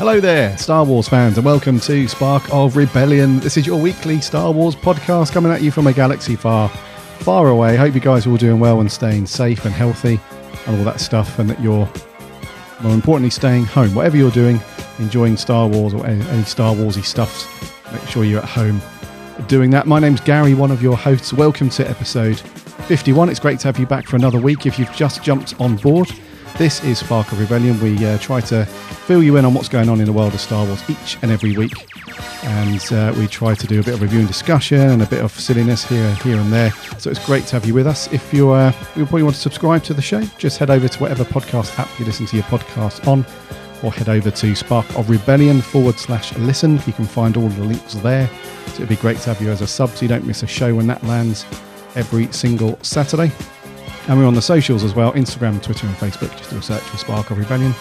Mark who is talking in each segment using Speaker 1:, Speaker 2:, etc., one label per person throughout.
Speaker 1: Hello there,
Speaker 2: Star Wars fans, and welcome to Spark of Rebellion. This is your weekly Star Wars podcast coming at you from a galaxy far, far away. Hope you guys are all doing well and staying safe and healthy and all that stuff, and that you're, more importantly, staying home. Whatever you're doing, enjoying Star Wars or any, Star Warsy stuffs, make sure you're at home doing that. My name's Gary, one of your hosts. Welcome to episode 51. It's great to have you back for another week. If you've just jumped on board, this is Spark of Rebellion. We uh, try to fill you in on what's going on in the world of Star Wars each and every week, and uh, we try to do a bit of review and discussion and a bit of silliness here, here and there. So it's great to have you with us. If you uh, you probably want to subscribe to the show, just head over to whatever podcast app you listen to your podcast on, or head over to Spark of Rebellion forward slash listen. You can find all the links there. So it'd be great to have you as a sub, so you don't miss a show when that lands every single Saturday. And we're on the socials as well Instagram, Twitter, and Facebook. Just do a search for Spark of Rebellion.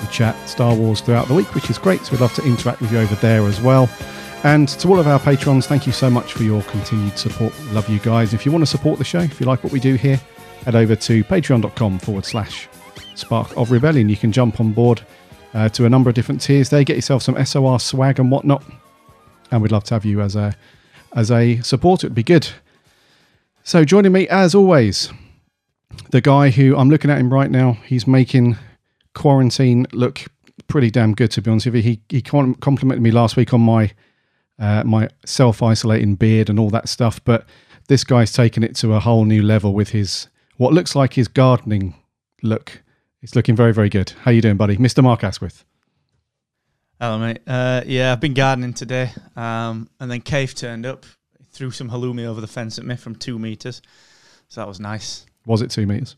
Speaker 2: We chat Star Wars throughout the week, which is great. So we'd love to interact with you over there as well. And to all of our patrons, thank you so much for your continued support. Love you guys. If you want to support the show, if you like what we do here, head over to patreon.com forward slash Spark of Rebellion. You can jump on board uh, to a number of different tiers there, get yourself some SOR swag and whatnot. And we'd love to have you as a as a supporter. It'd be good. So joining me as always, the guy who I'm looking at him right now, he's making quarantine look pretty damn good. To be honest with you, he he com- complimented me last week on my uh, my self isolating beard and all that stuff, but this guy's taken it to a whole new level with his what looks like his gardening look. It's looking very very good. How you doing, buddy, Mister Mark Asquith?
Speaker 3: Hello, mate. Uh, yeah, I've been gardening today, um, and then Cave turned up, threw some halloumi over the fence at me from two meters, so that was nice.
Speaker 2: Was it two meters?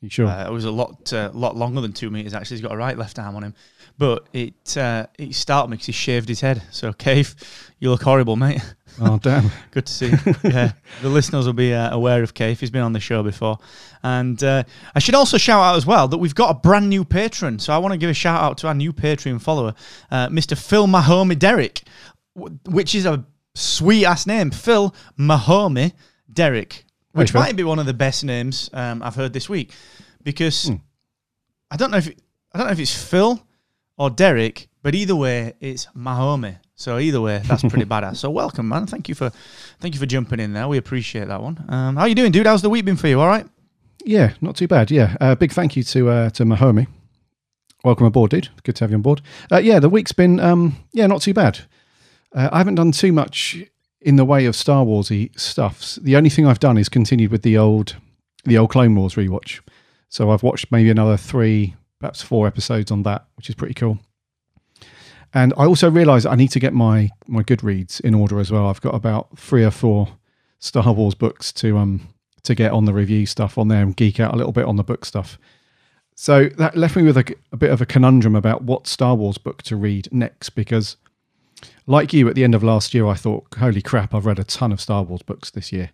Speaker 2: You sure?
Speaker 3: Uh, it was a lot, uh, lot longer than two meters. Actually, he's got a right left arm on him, but it uh, it startled me because he shaved his head. So, Cave, you look horrible, mate.
Speaker 2: oh damn!
Speaker 3: Good to see. You. yeah, the listeners will be uh, aware of Cave. He's been on the show before, and uh, I should also shout out as well that we've got a brand new patron. So I want to give a shout out to our new Patreon follower, uh, Mr. Phil Mahomey Derrick, which is a sweet ass name, Phil Mahomey Derrick, which might be one of the best names um, I've heard this week, because I don't know if it, I don't know if it's Phil or Derek, but either way, it's Mahomey. So either way, that's pretty badass. So welcome, man. Thank you for thank you for jumping in there. We appreciate that one. Um, how are you doing, dude? How's the week been for you? All right.
Speaker 2: Yeah, not too bad. Yeah, uh, big thank you to uh, to Mahomey. Welcome aboard, dude. Good to have you on board. Uh, yeah, the week's been um, yeah, not too bad. Uh, I haven't done too much in the way of Star Warsy stuffs. The only thing I've done is continued with the old the old Clone Wars rewatch. So I've watched maybe another three, perhaps four episodes on that, which is pretty cool. And I also realised I need to get my my Goodreads in order as well. I've got about three or four Star Wars books to um to get on the review stuff on there and geek out a little bit on the book stuff. So that left me with a, a bit of a conundrum about what Star Wars book to read next because, like you, at the end of last year, I thought, "Holy crap! I've read a ton of Star Wars books this year,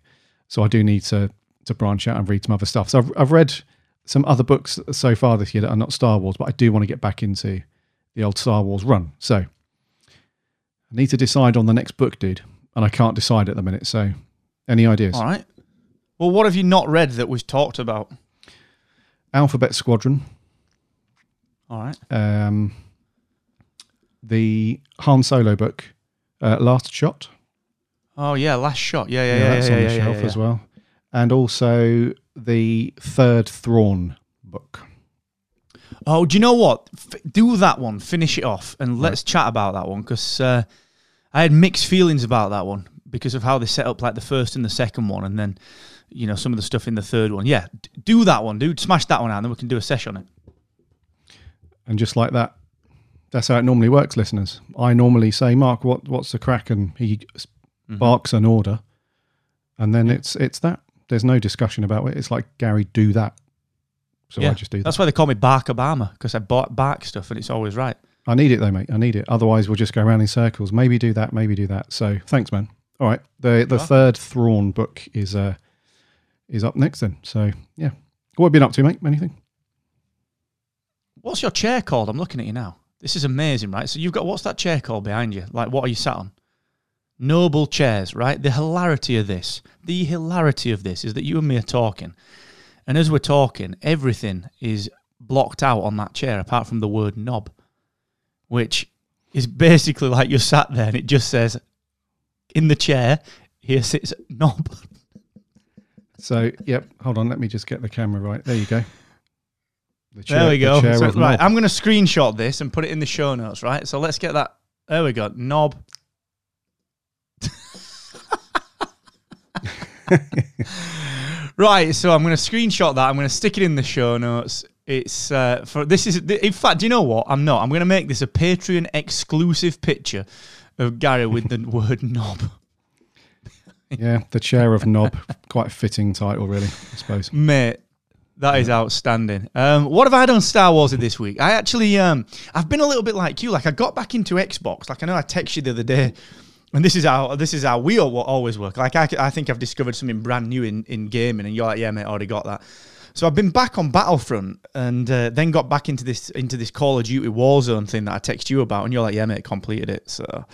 Speaker 2: so I do need to to branch out and read some other stuff." So I've, I've read some other books so far this year that are not Star Wars, but I do want to get back into the old Star Wars run. So I need to decide on the next book, dude, and I can't decide at the minute. So, any ideas?
Speaker 3: All right. Well, what have you not read that was talked about?
Speaker 2: Alphabet Squadron,
Speaker 3: All right.
Speaker 2: um, the Han Solo book, uh, Last Shot.
Speaker 3: Oh yeah, last shot. Yeah, yeah,
Speaker 2: Yeah,
Speaker 3: yeah.
Speaker 2: that's
Speaker 3: yeah,
Speaker 2: on
Speaker 3: yeah,
Speaker 2: the shelf as well, and also the third Thrawn book.
Speaker 3: Oh, do you know what? F- do that one. Finish it off, and let's chat about that one because uh, I had mixed feelings about that one because of how they set up like the first and the second one, and then you know some of the stuff in the third one. Yeah, d- do that one, dude. Smash that one out, and then we can do a session on it.
Speaker 2: And just like that, that's how it normally works, listeners. I normally say, Mark, what what's the crack? And he
Speaker 3: Mm-hmm.
Speaker 2: barks an order. And then it's it's that. There's no discussion about it. It's like Gary, do that. So I just do that.
Speaker 3: That's why they call me Bark Obama because I bought bark stuff and it's always right.
Speaker 2: I need it though, mate. I need it. Otherwise, we'll just go around in circles. Maybe do that. Maybe do that. So thanks, man. All right. The the third Thrawn book is uh is up next then. So yeah. What have you been up to, mate? Anything?
Speaker 3: What's your chair called? I'm looking at you now. This is amazing, right? So you've got what's that chair called behind you? Like, what are you sat on? Noble chairs, right? The hilarity of this, the hilarity of this is that you and me are talking, and as we're talking, everything is blocked out on that chair apart from the word knob, which is basically like you're sat there and it just says, in the chair, here sits knob.
Speaker 2: So yep. Hold on. Let me just get the camera right. There you go. The chair,
Speaker 3: there we
Speaker 2: the
Speaker 3: go.
Speaker 2: chair
Speaker 3: So- right,
Speaker 2: knob.
Speaker 3: I'm going to screenshot this and put it in the show notes, right? So let's get that. There we go. Knob. right, so I'm going to screenshot that. I'm going to stick it in the show notes. It's uh, for this is in fact. Do you know what? I'm not. I'm going to make this a Patreon exclusive picture of Gary with the word knob.
Speaker 2: yeah, the chair of knob. Quite a fitting title, really. I suppose.
Speaker 3: Mate, that is outstanding. Um, what have I done Star Wars this week? I actually, um, I've been a little bit like you. Like I got back into Xbox. Like I know I texted you the other day, and this is how this is how we all always work. Like I, I think I've discovered something brand new in in gaming, and you're like, yeah, mate, I already got that. So I've been back on Battlefront, and uh, then got back into this into this Call of Duty Warzone thing that I text you about, and you're like, yeah, mate, completed it. So.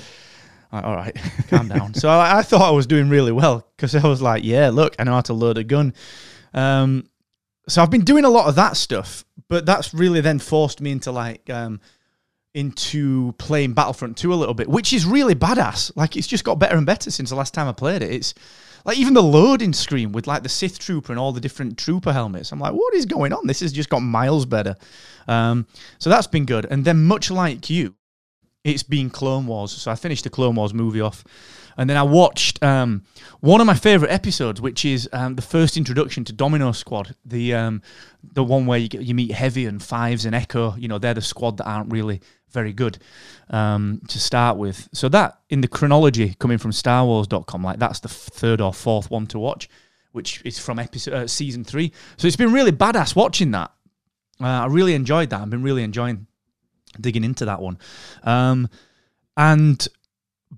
Speaker 3: Like, all right, calm down. So I, I thought I was doing really well because I was like, yeah, look, I know how to load a gun. Um, so I've been doing a lot of that stuff, but that's really then forced me into like um, into playing Battlefront 2 a little bit, which is really badass. Like it's just got better and better since the last time I played it. It's like even the loading screen with like the Sith trooper and all the different trooper helmets. I'm like, what is going on? This has just got miles better. Um, so that's been good. And then much like you, it's been Clone Wars. So I finished the Clone Wars movie off. And then I watched um, one of my favorite episodes, which is um, the first introduction to Domino Squad, the um, the one where you get, you meet Heavy and Fives and Echo. You know, they're the squad that aren't really very good um, to start with. So that in the chronology coming from StarWars.com, like that's the third or fourth one to watch, which is from episode uh, season three. So it's been really badass watching that. Uh, I really enjoyed that. I've been really enjoying digging into that one. Um, and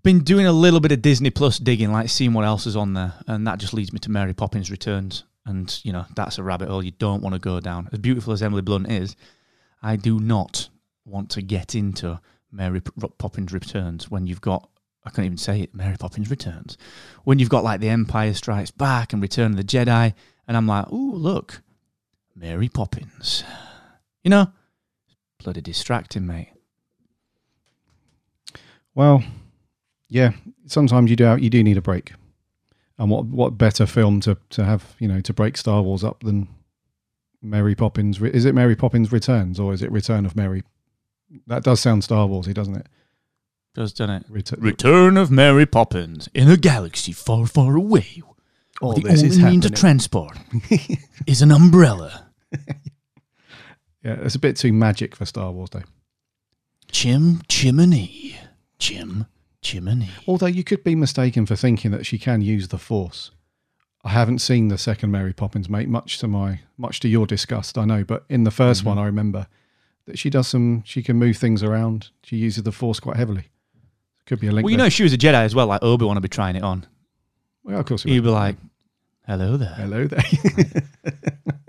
Speaker 3: been doing a little bit of Disney Plus digging, like seeing what else is on there, and that just leads me to Mary Poppins Returns. And you know that's a rabbit hole you don't want to go down. As beautiful as Emily Blunt is, I do not want to get into Mary Poppins Returns when you've got I can't even say it. Mary Poppins Returns when you've got like The Empire Strikes Back and Return of the Jedi, and I'm like, ooh, look, Mary Poppins. You know, bloody distracting, mate.
Speaker 2: Well, yeah. Sometimes you do you do need a break, and what what better film to to have you know to break Star Wars up than Mary Poppins? Is it Mary Poppins Returns or is it Return of Mary? That does sound Star Warsy, doesn't it?
Speaker 3: Does done it.
Speaker 2: Return.
Speaker 3: Return of Mary Poppins in a galaxy far, far away.
Speaker 2: All
Speaker 3: the
Speaker 2: this
Speaker 3: only
Speaker 2: is
Speaker 3: means of transport is an umbrella.
Speaker 2: Yeah, it's a bit too magic for Star Wars, though.
Speaker 3: Chim chimney. Chim chimney.
Speaker 2: Although you could be mistaken for thinking that she can use the Force. I haven't seen the second Mary Poppins, mate. Much to my, much to your disgust, I know. But in the 1st
Speaker 3: Mm-hmm.
Speaker 2: one, I remember that she does some. She can move things around. She uses the Force quite heavily. Could be a link.
Speaker 3: Well, you
Speaker 2: there.
Speaker 3: know, she was a Jedi as well. Like Obi Wan to be trying it on.
Speaker 2: Well, of course. it
Speaker 3: He'd
Speaker 2: would.
Speaker 3: be like, "Hello there."
Speaker 2: "Hello there."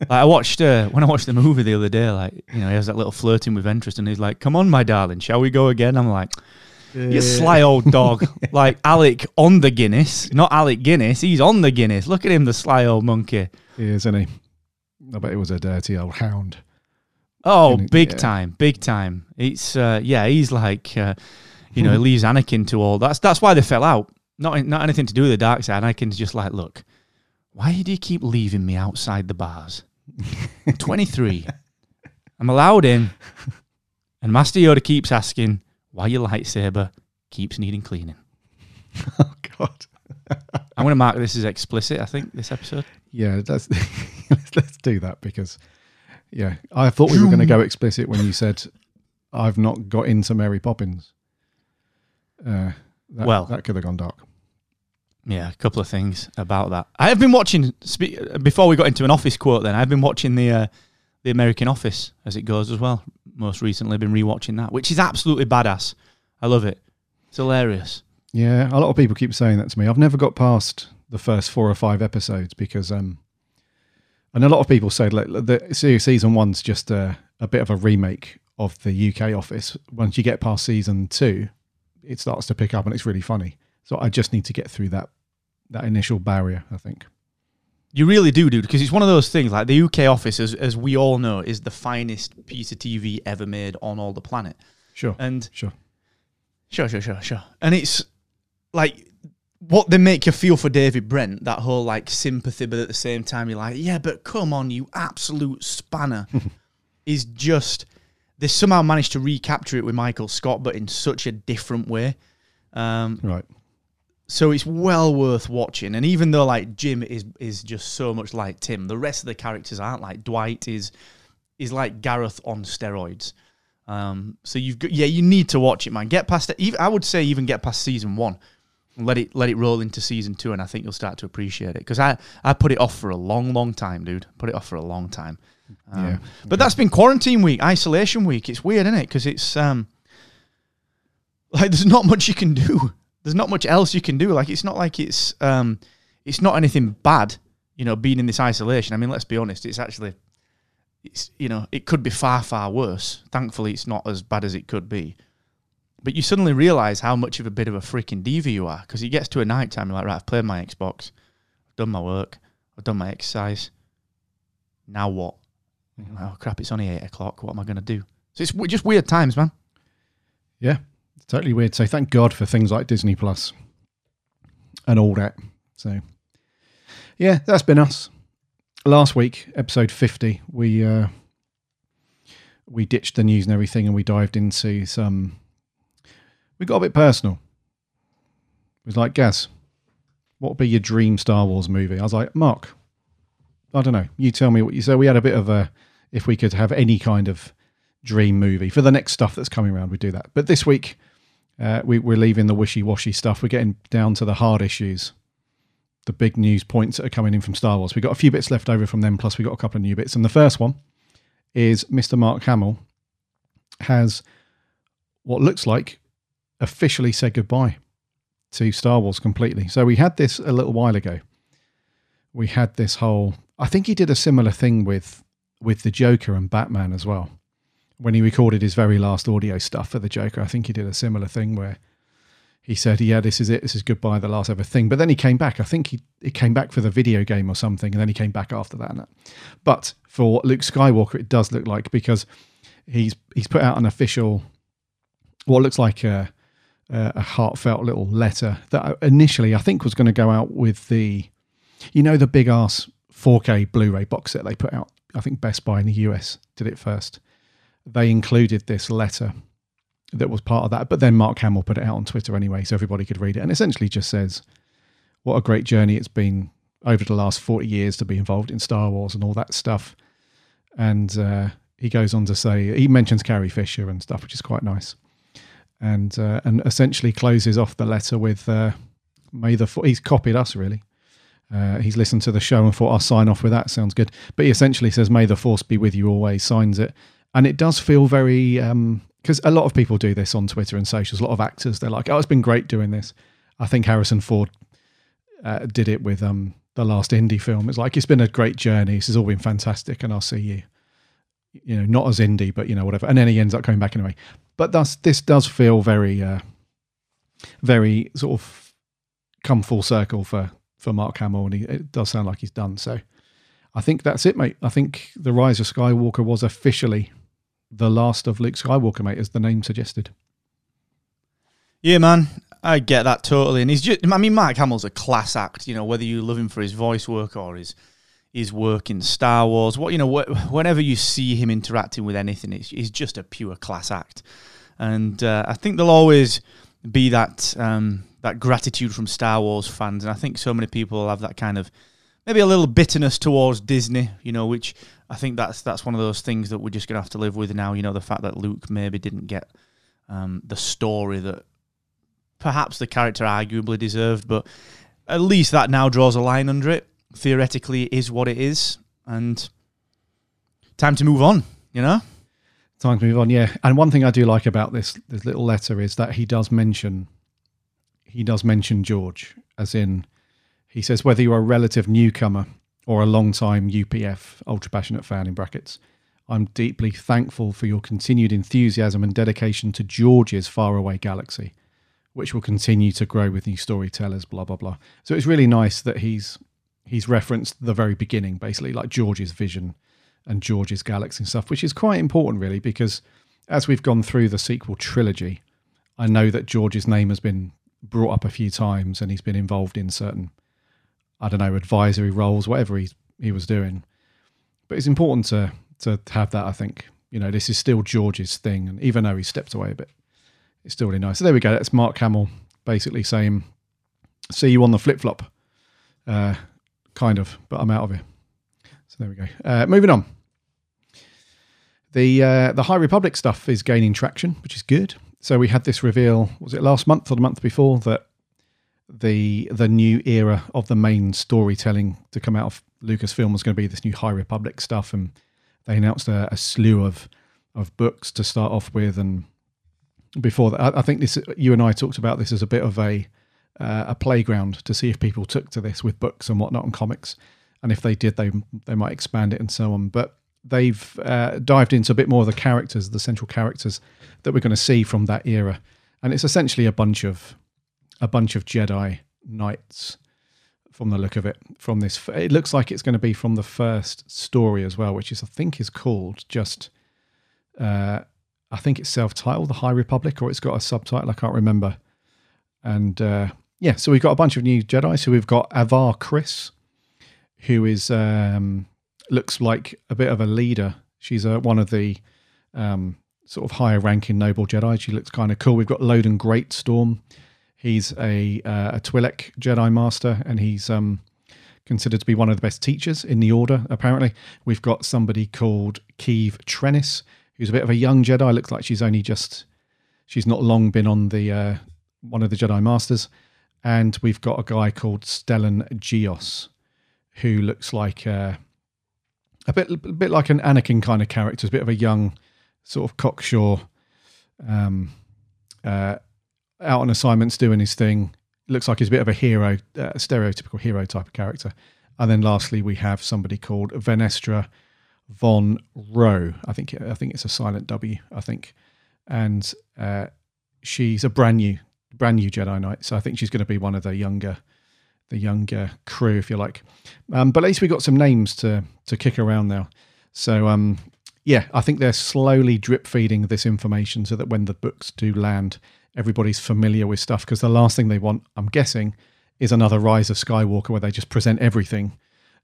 Speaker 3: Like, I watched uh, when I watched the movie the other day. Like, you know, he has that little flirting with interest, and he's like, "Come on, my darling, shall we go again?" I'm like, "You sly old dog!" like Alec on the Guinness, not Alec Guinness. He's on the Guinness. Look at him, the sly old monkey.
Speaker 2: he is, isn't he? I bet it was a dirty old hound.
Speaker 3: Oh,
Speaker 2: Guinness,
Speaker 3: big
Speaker 2: yeah.
Speaker 3: time, big time. It's uh, yeah, he's like, uh, you
Speaker 2: Hmm.
Speaker 3: know, he leaves Anakin to all. That's that's why they fell out. Not not anything to do with the dark side. Anakin's just like, look, why do you keep leaving me outside the bars? 23. I'm allowed in, and Master Yoda keeps asking why your lightsaber keeps needing cleaning.
Speaker 2: Oh God.
Speaker 3: I'm going to mark this as explicit. I think this episode.
Speaker 2: Yeah, let's let's, let's do that because yeah, I thought we were going to go explicit when you said I've not got into Mary Poppins. Uh, that,
Speaker 3: Well-
Speaker 2: that could have gone dark.
Speaker 3: Yeah, a couple of things about that. I have been watching before we got into an office quote. Then I've been watching the uh, the American Office as it goes as well. Most recently, been rewatching that, which is absolutely badass. I love it. It's hilarious.
Speaker 2: Yeah, a lot of people keep saying that to me. I've never got past the first four or five episodes because, um, and a lot of people say like the se- season one's just a, a bit of a remake of the UK Office. Once you get past season two, it starts to pick up and it's really funny. So I just need to get through that that initial barrier. I think.
Speaker 3: You really do, dude, because it's one of those things. Like the UK Office, as as we all know, is the finest piece of TV ever made on all the planet.
Speaker 2: Sure.
Speaker 3: And
Speaker 2: Sure.
Speaker 3: Sure, sure, sure, sure. And it's like what they make you feel for David Brent, that whole like sympathy, but at the same time you're like, yeah, but come on, you absolute spanner, is just they somehow managed to recapture it with Michael Scott, but in such a different way. Um,
Speaker 2: Right.
Speaker 3: So it's well worth watching. And even though like Jim is is just so much like Tim, the rest of the characters aren't. Like Dwight is is like Gareth on steroids. Um, so you've got yeah, you need to watch it, man. Get past it. Even I would say even get past season one. Let it let it roll into season two, and I think you'll start to appreciate it. Because I I put it off for a long, long time, dude. Put it off for a long time. Um,
Speaker 2: Yeah.
Speaker 3: But that's been quarantine week, isolation week. It's weird, isn't it? Because it's um like there's not much you can do. There's not much else you can do. Like it's not like it's um it's not anything bad, you know, being in this isolation. I mean, let's be honest, it's actually it's you know, it could be far, far worse. Thankfully it's not as bad as it could be. But you suddenly realise how much of a bit of a freaking diva you are. Because it gets to a night time, you're like, right, I've played my Xbox, I've done my work, I've done my exercise. Now what? Oh crap, it's only eight o'clock. What am I gonna do? So it's just weird times, man.
Speaker 2: Yeah. Totally weird. So thank God for things like Disney Plus and all that. So yeah, that's been us. Last week, episode fifty, we uh we ditched the news and everything and we dived into some we got a bit personal. It was like, Gaz, what would be your dream Star Wars movie? I was like, Mark, I don't know. You tell me what you so we had a bit of a if we could have any kind of dream movie for the next stuff that's coming around, we'd do that. But this week, uh, we, we're leaving the wishy washy stuff. We're getting down to the hard issues, the big news points that are coming in from Star Wars. We've got a few bits left over from them, plus we've got a couple of new bits. And the first one is Mr. Mark Hamill has what looks like officially said goodbye to Star Wars completely. So we had this a little while ago. We had this whole. I think he did a similar thing with with the Joker and Batman as well. When he recorded his very last audio stuff for the Joker, I think he did a similar thing where he said, "Yeah, this is it. This is goodbye, the last ever thing." But then he came back. I think he, he came back for the video game or something, and then he came back after that. That. But for Luke Skywalker, it does look like because he's he's put out an official, what looks like a a a heartfelt little letter that uh, initially I think was going to go out with the, you know, the big ass 4K Blu-ray box set they put out. I think Best Buy in the US did it first. They included this letter that was part of that, but then Mark Hamill put it out on Twitter anyway, so everybody could read it, and essentially just says, "What a great journey it's been over the last 40 years to be involved in Star Wars and all that stuff." And uh, he goes on to say he mentions Carrie Fisher and stuff, which is quite nice and uh, and essentially closes off the letter with uh, "May the Fo-" he's copied us really. Uh, he's listened to the show and thought I'll sign off with that. Sounds good. But he essentially says, "May the force be with you always." Signs it, and it does feel very because a lot of people do this on Twitter and socials. A lot of actors they're like, "Oh, it's been great doing this." I think Harrison Ford uh, did it with um, the last indie film. It's like it's been a great journey. This has all been fantastic, and I'll see you. You know, not as indie, but you know, whatever. And then he ends up coming back anyway. But thus, this does feel very, uh, very sort of come full circle for for Mark Hamill, and he, it does sound like he's done. So, I think that's it, mate. I think the Rise of Skywalker was officially the last of Luke Skywalker, mate, as the name suggested.
Speaker 3: Yeah, man, I get that totally. And he's just, I mean, Mark Hamill's a class act. You know, whether you love him for his voice work or his his work in Star Wars, what you know, wh- whenever you see him interacting with anything, it's, he's just a pure class act. And uh, I think there'll always be that um, that gratitude from Star Wars fans, and I think so many people have that kind of maybe a little bitterness towards Disney, you know, which I think that's that's one of those things that we're just gonna have to live with now. You know, the fact that Luke maybe didn't get um, the story that perhaps the character arguably deserved, but at least that now draws a line under it. Theoretically, it is what it is, and time to move on. You know,
Speaker 2: Time to move on. Yeah, and one thing I do like about this this little letter is that he does mention he does mention George, as in he says whether you're a relative newcomer or a long time UPF ultra passionate fan in brackets. I'm deeply thankful for your continued enthusiasm and dedication to George's faraway galaxy, which will continue to grow with new storytellers. Blah blah blah. So it's really nice that he's he's referenced the very beginning, basically like George's vision and George's galaxy and stuff, which is quite important, really, because as we've gone through the sequel trilogy, I know that George's name has been brought up a few times and he's been involved in certain, I don't know, advisory roles, whatever he he was doing. But it's important to to have that. I think you know this is still George's thing, and even though he stepped away a bit, it's still really nice. So there we go. That's Mark Hamill basically saying, "See you on the flip flop," uh, kind of. But I'm out of here. So there we go. Uh, moving on. The uh, the High Republic stuff is gaining traction, which is good. So we had this reveal. Was it last month or the month before that the the new era of the main storytelling to come out of Lucasfilm was going to be this new High Republic stuff, and they announced a, a slew of of books to start off with. And before that, I, I think this you and I talked about this as a bit of a uh, a playground to see if people took to this with books and whatnot and comics, and if they did, they they might expand it and so on. But they've uh, dived into a bit more of the characters, the central characters that we're going to see from that era, and it's essentially a bunch of a bunch of Jedi knights from the look of it. From this, it looks like it's going to be from the first story as well, which is I think is called just. Uh, I think it's self-titled, The High Republic, or it's got a subtitle. I can't remember. And uh, yeah, so we've got a bunch of new Jedi. So we've got Avar Kriss, who is um, looks like a bit of a leader. She's uh, one of the um, sort of higher ranking noble Jedi. She looks kind of cool. We've got Loden Greatstorm. He's a uh, a Twi'lek Jedi Master, and he's um, considered to be one of the best teachers in the Order. Apparently, we've got somebody called Keeve Trennis, who's a bit of a young Jedi. Looks like she's only just she's not long been on the uh, one of the Jedi Masters, and we've got a guy called Stellan Gios, who looks like uh, a bit a bit like an Anakin kind of character, a bit of a young sort of cocksure, um, uh, out on assignments doing his thing. Looks like he's a bit of a hero, uh, stereotypical hero type of character. And then lastly, we have somebody called Vernestra von Rwoh. I think I think it's a silent W. I think, and uh, she's a brand new brand new Jedi Knight. So I think she's going to be one of the younger the younger crew, if you like. Um, but at least we got some names to to kick around now. So um, yeah, I think they're slowly drip feeding this information so that when the books do land, everybody's familiar with stuff. Because the last thing they want, I'm guessing, is another Rise of Skywalker where they just present everything.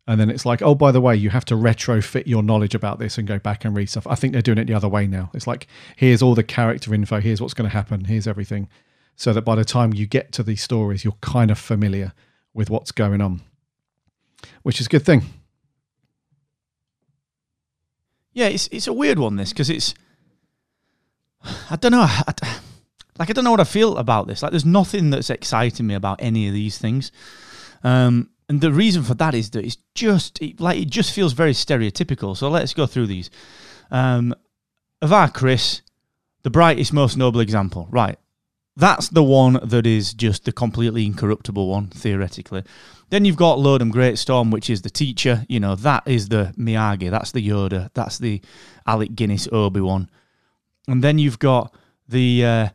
Speaker 2: And then it's like, oh, by the way, you have to retrofit your knowledge about this and go back and read stuff. I think they're doing it the other way now. It's like, here's all the character info, here's what's going to happen, here's everything. So that by the time you get to these stories, you're kind of familiar with what's going on, which is a good thing.
Speaker 3: Yeah, it's it's a weird one this because it's I don't know. I, like I don't know what I feel about this. Like there's nothing that's exciting me about any of these things. Um, and the reason for that is that it's just it, like it just feels very stereotypical. So let's go through these. Um, Avar Kriss, the brightest, most noble example. Right, that's the one that is just the completely incorruptible one, theoretically. Then you've got Loden Greatstorm, which is the teacher. You know, that is the Miyagi, that's the Yoda, that's the Alec Guinness Obi Wan. And then you've got the uh,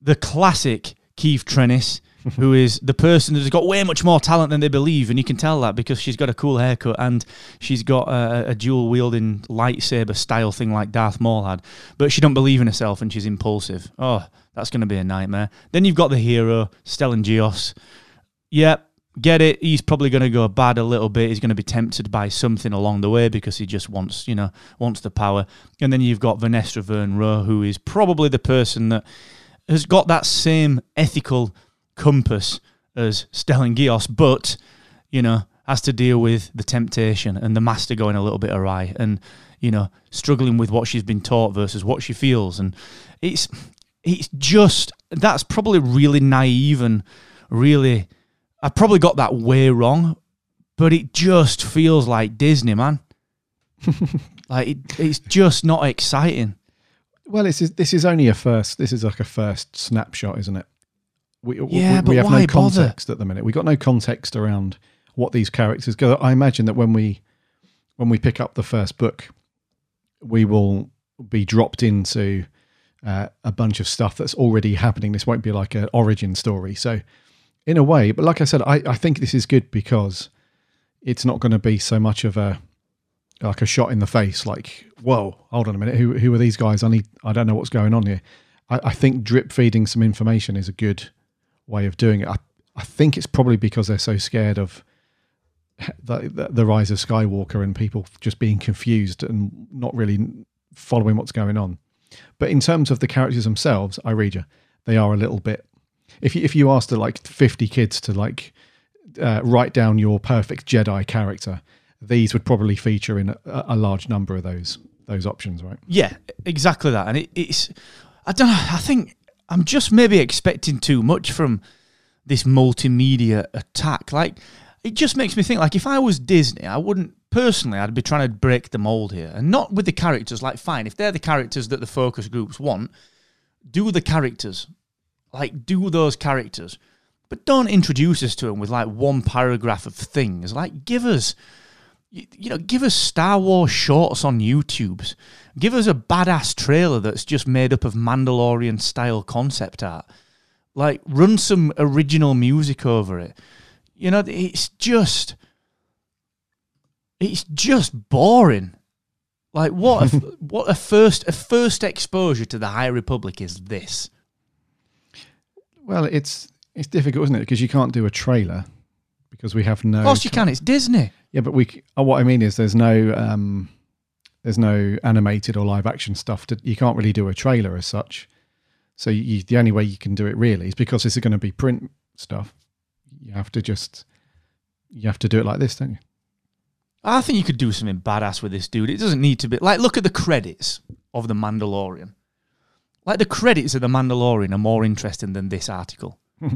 Speaker 3: the classic Keith Trennis, who is the person that has got way much more talent than they believe, and you can tell that because she's got a cool haircut and she's got a, a dual wielding lightsaber style thing like Darth Maul had, but she don't believe in herself and she's impulsive. Oh, that's going to be a nightmare. Then you've got the hero Stellan Gios. Yep, get it. He's probably going to go bad a little bit. He's going to be tempted by something along the way because he just wants, you know, wants the power. And then you've got Vanessa Vern Rowe, who is probably the person that has got that same ethical compass as Stellan Gios, but you know has to deal with the temptation and the master going a little bit awry and you know struggling with what she's been taught versus what she feels. And it's it's just that's probably really naive and really I probably got that way wrong but it just feels like Disney man. Like it, it's just not exciting
Speaker 2: Well, this is this is only a first. This is like a first snapshot, isn't it? We,
Speaker 3: Yeah,
Speaker 2: we,
Speaker 3: but
Speaker 2: we have no
Speaker 3: bother?
Speaker 2: context at the minute. We got no context around what these characters go. I imagine that when we when we pick up the first book, we will be dropped into uh, a bunch of stuff that's already happening. This won't be like an origin story. So, in a way, but like I said, I, I think this is good because it's not going to be so much of a like a shot in the face. Like, whoa, hold on a minute, who who are these guys? I need, I don't know what's going on here. I, I think drip feeding some information is a good way of doing it. I, I think it's probably because they're so scared of the, the, the rise of Skywalker and people just being confused and not really following what's going on. But in terms of the characters themselves, I read you, they are a little bit. If you, if you asked like fifty kids to like uh, write down your perfect Jedi character, these would probably feature in a, a large number of those those options, right?
Speaker 3: Yeah, exactly that. And it, it's, I don't know, I think I'm just maybe expecting too much from this multimedia attack. Like, it just makes me think, like, if I was Disney, I wouldn't, personally, I'd be trying to break the mold here. And not with the characters. Like, fine, if they're the characters that the focus groups want, do the characters. Like, do those characters. But don't introduce us to them with, like, one paragraph of things. Like, give us you, you know, give us Star Wars shorts on YouTube's. Give us a badass trailer that's just made up of Mandalorian style concept art. Like, run some original music over it. You know, it's just, it's just boring. Like, what? A, what a first a first exposure to the High Republic is this?
Speaker 2: Well, it's it's difficult, isn't it? Because you can't do a trailer because we have no.
Speaker 3: Of course, you can. It's Disney.
Speaker 2: Yeah, but we. Oh, what I mean is, there's no, um, there's no animated or live action stuff. To, you can't really do a trailer as such. So you, the only way you can do it really is because this is going to be print stuff. You have to just, you have to do it like this, don't you?
Speaker 3: I think you could do something badass with this dude. It doesn't need to be like look at the credits of the Mandalorian. Like the credits of the Mandalorian are more interesting than this article.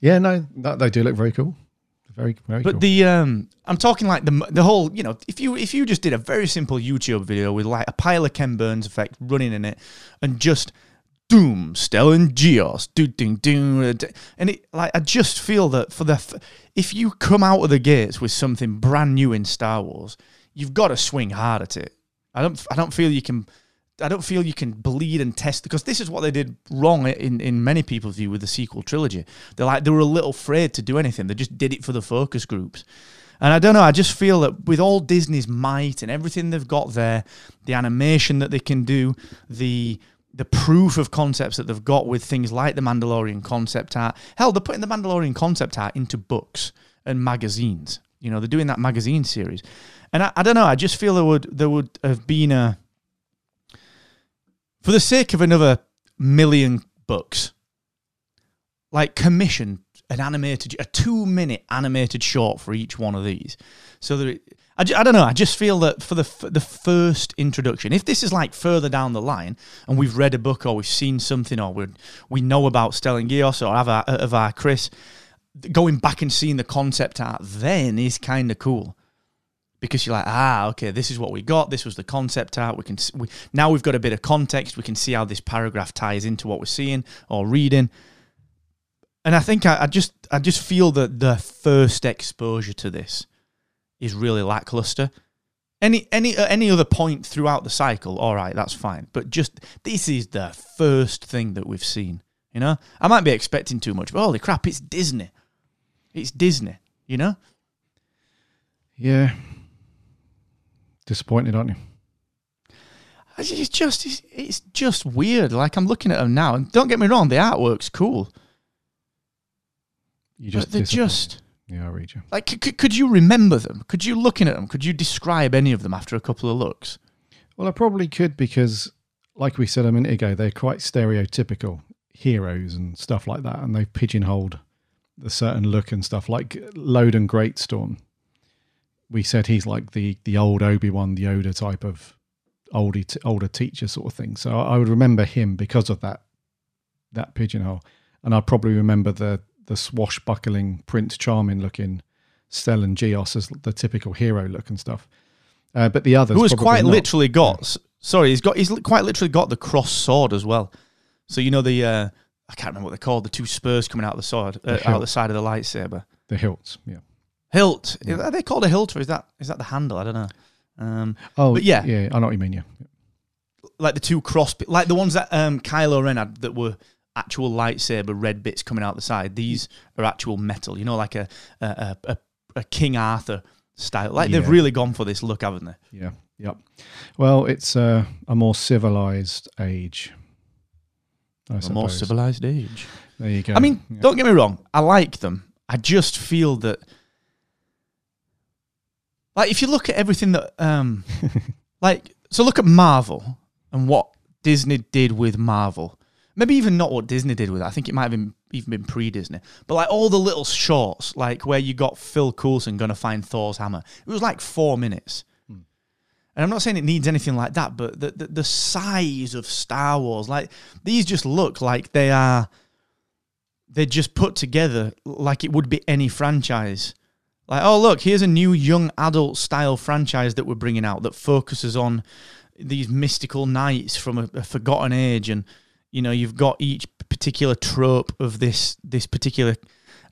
Speaker 2: Yeah, no, that, they do look very cool. Very, very
Speaker 3: But
Speaker 2: cool.
Speaker 3: the um, I'm talking like the the whole you know if you if you just did a very simple YouTube video with like a pile of Ken Burns effect running in it and just doom Stellan Gios do ding ding and it like I just feel that for the if you come out of the gates with something brand new in Star Wars you've got to swing hard at it I don't I don't feel you can I don't feel you can bleed and test because this is what they did wrong in, in many people's view with the sequel trilogy. They're like they were a little afraid to do anything. They just did it for the focus groups. And I don't know, I just feel that with all Disney's might and everything they've got there, the animation that they can do, the the proof of concepts that they've got with things like the Mandalorian concept art. Hell, they're putting the Mandalorian concept art into books and magazines. You know, they're doing that magazine series. And I, I don't know, I just feel there would there would have been a for the sake of another million bucks, like commission an animated, a two minute animated short for each one of these. So that it, I, I don't know. I just feel that for the f- the first introduction, if this is like further down the line and we've read a book or we've seen something or we we know about Stellan Gios or Avar, Avar Kriss, going back and seeing the concept art then is kind of cool because you're like, ah, okay, this is what we got. This was the concept art. We can we, now we've got a bit of context. We can see how this paragraph ties into what we're seeing or reading. And I think I, I just I just feel that the first exposure to this is really lackluster. Any any at any other point throughout the cycle, all right, that's fine. But just this is the first thing that we've seen. You know, I might be expecting too much, but holy crap, it's Disney. It's Disney. You know.
Speaker 2: yeah. Disappointed, aren't you?
Speaker 3: It's just it's, it's just weird. Like I'm looking at them now, and don't get me wrong, the artwork's cool.
Speaker 2: You
Speaker 3: But
Speaker 2: just
Speaker 3: they're just
Speaker 2: Yeah, I read you.
Speaker 3: like, c- c- could you remember them? Could you looking at them? Could you describe any of them after a couple of looks?
Speaker 2: Well, I probably could because, like we said a minute ago, they're quite stereotypical heroes and stuff like that, and they've pigeonholed the certain look and stuff, like Loden Greatstorm. We said he's like the the old Obi Wan, the Yoda type of older older teacher sort of thing. So I would remember him because of that that pigeonhole, and I'd probably remember the the swashbuckling Prince Charming looking Stellan Gios as the typical hero look and stuff. Uh, but the others,
Speaker 3: Who has quite
Speaker 2: not.
Speaker 3: literally got. Sorry, he's got. He's quite literally got the cross sword as well. So you know the. Uh, I can't remember what they're called. The two spurs coming out of the sword, uh,
Speaker 2: The
Speaker 3: out the side of the lightsaber.
Speaker 2: the hilts. Yeah.
Speaker 3: Hilt. Are they called a hilt or is that is that the handle? I don't know. Um,
Speaker 2: Oh,
Speaker 3: But yeah.
Speaker 2: yeah. I know what you mean. Yeah.
Speaker 3: like the two cross, like the ones that um, Kylo Ren had that were actual lightsaber red bits coming out the side. These are actual metal. You know, like a a, a, a, King Arthur style. Like they've really gone for this look, haven't they?
Speaker 2: Yeah. Yep. Well, it's uh, a more civilized age. I
Speaker 3: A more civilized age.
Speaker 2: There you go.
Speaker 3: I mean,
Speaker 2: Yeah.
Speaker 3: don't get me wrong. I like them. I just feel that, like, if you look at everything that, um, like, so look at Marvel and what Disney did with Marvel. Maybe even not what Disney did with it. I think it might have been even been pre-Disney. But like all the little shorts, like where you got Phil Coulson gonna find Thor's hammer. It was like four minutes. And I'm not saying it needs anything like that, but the, the the size of Star Wars, like these just look like they are they're just put together like it would be any franchise. Like, oh look, here's a new young adult style franchise that we're bringing out that focuses on these mystical knights from a, a forgotten age, and you know you've got each particular trope of this this particular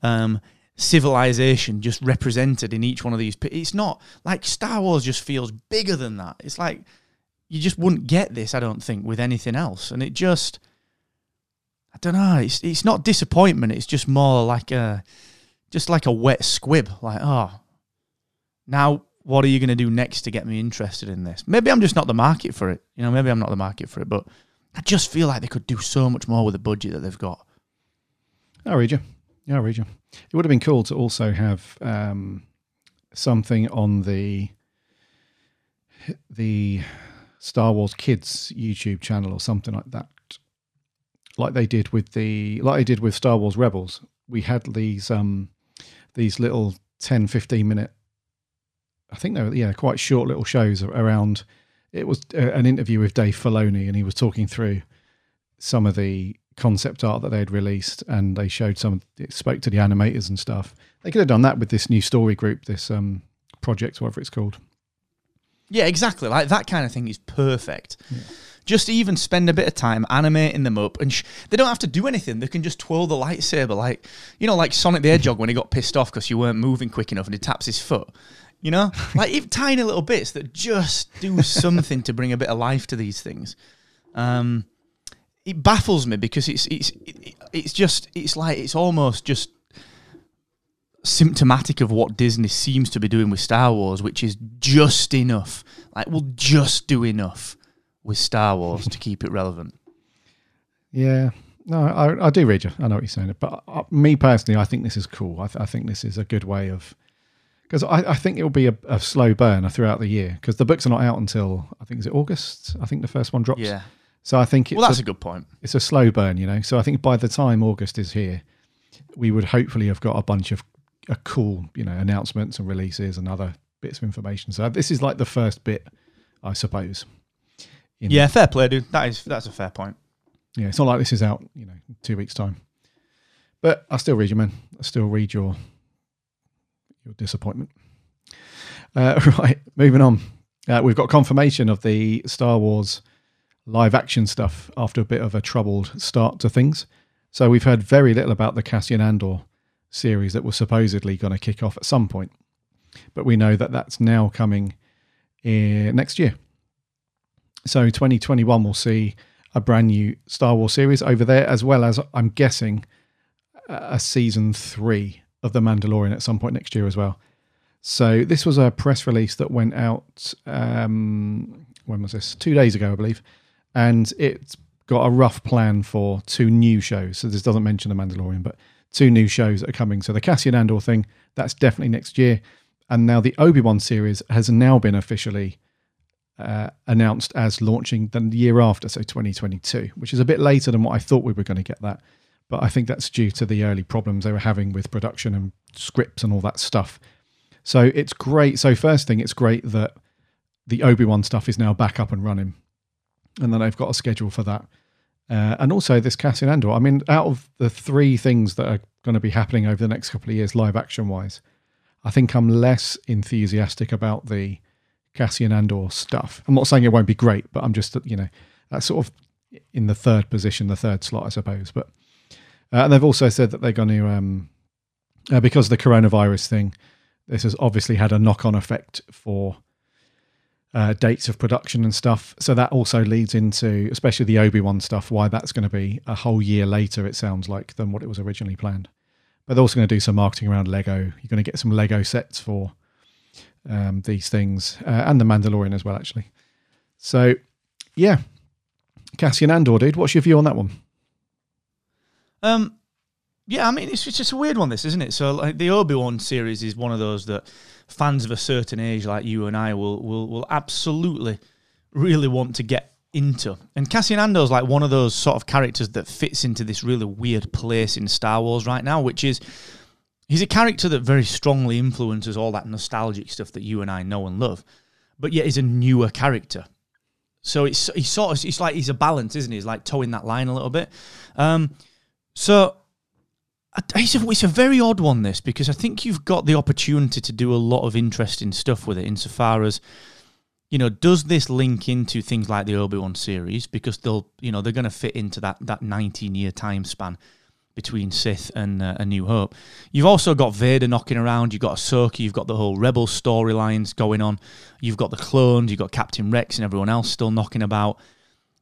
Speaker 3: um, civilization just represented in each one of these. It's not like Star Wars just feels bigger than that. It's like you just wouldn't get this, I don't think, with anything else, and it just. I don't know. It's it's not disappointment. It's just more like a, just like a wet squib. Like, oh, now what are you going to do next to get me interested in this? Maybe I'm just not the market for it. You know, maybe I'm not the market for it. But I just feel like they could do so much more with the budget that they've got.
Speaker 2: I'll read you. Yeah, I'll read you. It would have been cool to also have um, something on the the Star Wars Kids YouTube channel or something like that, like they did with the like they did with Star Wars Rebels. We had these um these little 10, 15 minute, I think they were yeah quite short little shows around. It was uh, an interview with Dave Filoni, and he was talking through some of the concept art that they had released and they showed some it spoke to the animators and stuff they could have done that with this new story group this um project whatever it's called
Speaker 3: Yeah, exactly. Like that kind of thing is perfect. Just even spend a bit of time animating them up, and sh- they don't have to do anything. They can just twirl the lightsaber, like you know, like Sonic the Hedgehog when he got pissed off because you weren't moving quick enough, and he taps his foot. You know, like if tiny little bits that just do something to bring a bit of life to these things. Um, it baffles me because it's it's it, it's just it's like it's almost just symptomatic of what Disney seems to be doing with Star Wars, which is just enough. Like we'll just do enough with Star Wars to keep it relevant.
Speaker 2: yeah no i, I do read you i know what you're saying but uh, me personally i think this is cool i, th- I think this is a good way of because I, I think it will be a, a slow burner throughout the year because the books are not out until i think is it august i think the first one drops
Speaker 3: Yeah.
Speaker 2: so i think it's
Speaker 3: Well, that's
Speaker 2: a,
Speaker 3: a good point.
Speaker 2: it's a slow burn, you know. So I think by the time August is here, we would hopefully have got a bunch of a cool, you know, announcements and releases and other bits of information. So this is like the first bit, I suppose.
Speaker 3: Yeah, fair play, dude. That is that's a fair point.
Speaker 2: yeah. It's not like this is out, you know, in two weeks time. But I still read you, man. I still read your your disappointment. Uh, right, moving on. Uh, we've got confirmation of the Star Wars live action stuff after a bit of a troubled start to things. So we've heard very little about the Cassian Andor series that was supposedly going to kick off at some point, but we know that that's now coming uh, next year. So 2021 will see a brand new Star Wars series over there, as well as I'm guessing a season three of The Mandalorian at some point next year as well. So this was a press release that went out. Um, when was this? Two days ago, I believe, and it's got a rough plan for two new shows. So this doesn't mention The Mandalorian, but two new shows that are coming. So the Cassian Andor thing, that's definitely next year, and now the Obi Wan series has now been officially uh, announced as launching the year after, so 2022, which is a bit later than what I thought we were going to get that. but I think that's due to the early problems they were having with production and scripts and all that stuff. So it's great. So first thing, it's great that the Obi Wan stuff is now back up and running, and then they've got a schedule for that. Uh, and also this Cassian Andor. I mean, out of the three things that are going to be happening over the next couple of years, live action wise, I think I'm less enthusiastic about the Cassian Andor stuff. I'm not saying it won't be great, but I'm just you know that's sort of in the third position, the third slot, I suppose. But uh, and they've also said that they're going to um, uh, because of the coronavirus thing. This has obviously had a knock-on effect for uh, dates of production and stuff. So that also leads into, especially the Obi Wan stuff, why that's going to be a whole year later. It sounds like than what it was originally planned. But they're also going to do some marketing around Lego. You're going to get some Lego sets for um, these things uh, and the Mandalorian as well, actually. So yeah, Cassian Andor, dude. What's your view on that one?
Speaker 3: Um, yeah, I mean, it's, it's just a weird one, this, isn't it? So, like, the Obi Wan series is one of those that fans of a certain age, like you and I, will will will absolutely really want to get into. And Cassian Andor's like one of those sort of characters that fits into this really weird place in Star Wars right now, which is he's a character that very strongly influences all that nostalgic stuff that you and I know and love, but yet is a newer character. So it's he's sort of it's like he's a balance, isn't he? He's like towing that line a little bit. Um, so it's a, it's a very odd one, this, because I think you've got the opportunity to do a lot of interesting stuff with it insofar as, you know, does this link into things like the Obi Wan series? Because they'll, you know, they're going to fit into that, that 19 year time span between Sith and uh, A New Hope. You've also got Vader knocking around, you've got Ahsoka, you've got the whole Rebel storylines going on, you've got the clones, you've got Captain Rex and everyone else still knocking about.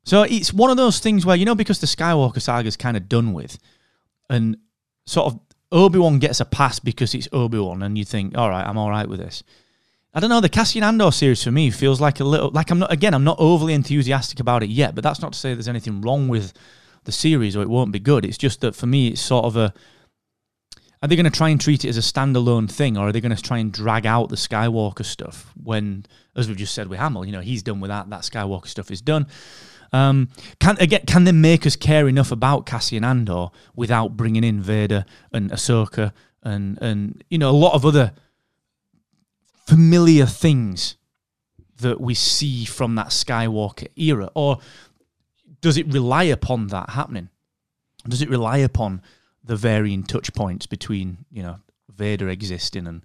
Speaker 3: So it's one of those things where, you know, because the Skywalker saga is kind of done with, and sort of Obi Wan gets a pass because it's Obi Wan, and you think, all right, I'm all right with this. I don't know. The Cassian Andor series for me feels like a little like I'm not again. I'm not overly enthusiastic about it yet, but that's not to say there's anything wrong with the series or it won't be good. It's just that for me, it's sort of a. Are they going to try and treat it as a standalone thing, or are they going to try and drag out the Skywalker stuff when, as we've just said with Hamill, you know, he's done with that. That Skywalker stuff is done. Um, can again, can they make us care enough about Cassian Andor without bringing in Vader and Ahsoka and and you know a lot of other familiar things that we see from that Skywalker era, or does it rely upon that happening? Does it rely upon the varying touch points between you know Vader existing and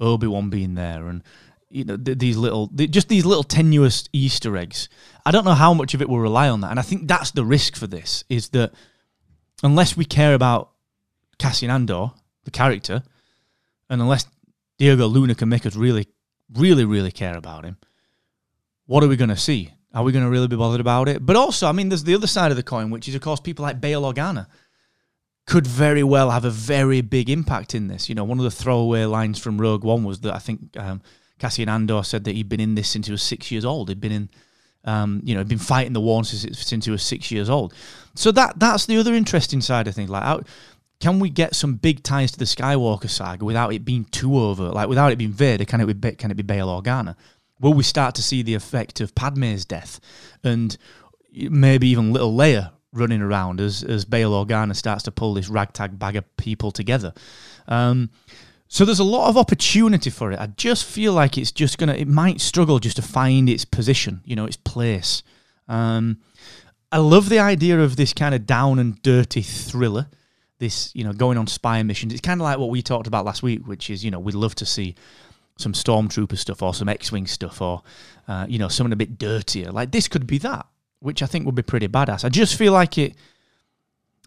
Speaker 3: Obi Wan being there and you know th- these little th- just these little tenuous Easter eggs. I don't know how much of it will rely on that, and I think that's the risk for this is that unless we care about Cassian Andor, the character, and unless Diego Luna can make us really, really, really care about him, what are we going to see? Are we going to really be bothered about it? But also, I mean, there's the other side of the coin, which is, of course, people like Bail Organa could very well have a very big impact in this. You know, one of the throwaway lines from Rogue One was that I think um, Cassian Andor said that he'd been in this since he was six years old. He'd been in, um, you know, he'd been fighting the war since, since he was six years old. So that that's the other interesting side of things. Like, how, can we get some big ties to the Skywalker saga without it being too over? Like, without it being Vader, can it be can it be Bail Organa? Will we start to see the effect of Padme's death, and maybe even little Leia running around as as Bail Organa starts to pull this ragtag bag of people together? Um, so there's a lot of opportunity for it. I just feel like it's just gonna, it might struggle just to find its position, you know, its place. Um, I love the idea of this kind of down and dirty thriller. This, you know, going on spy missions. It's kind of like what we talked about last week, which is, you know, we'd love to see some stormtrooper stuff or some X-wing stuff or, uh, you know, something a bit dirtier. Like this could be that, which I think would be pretty badass. I just feel like it.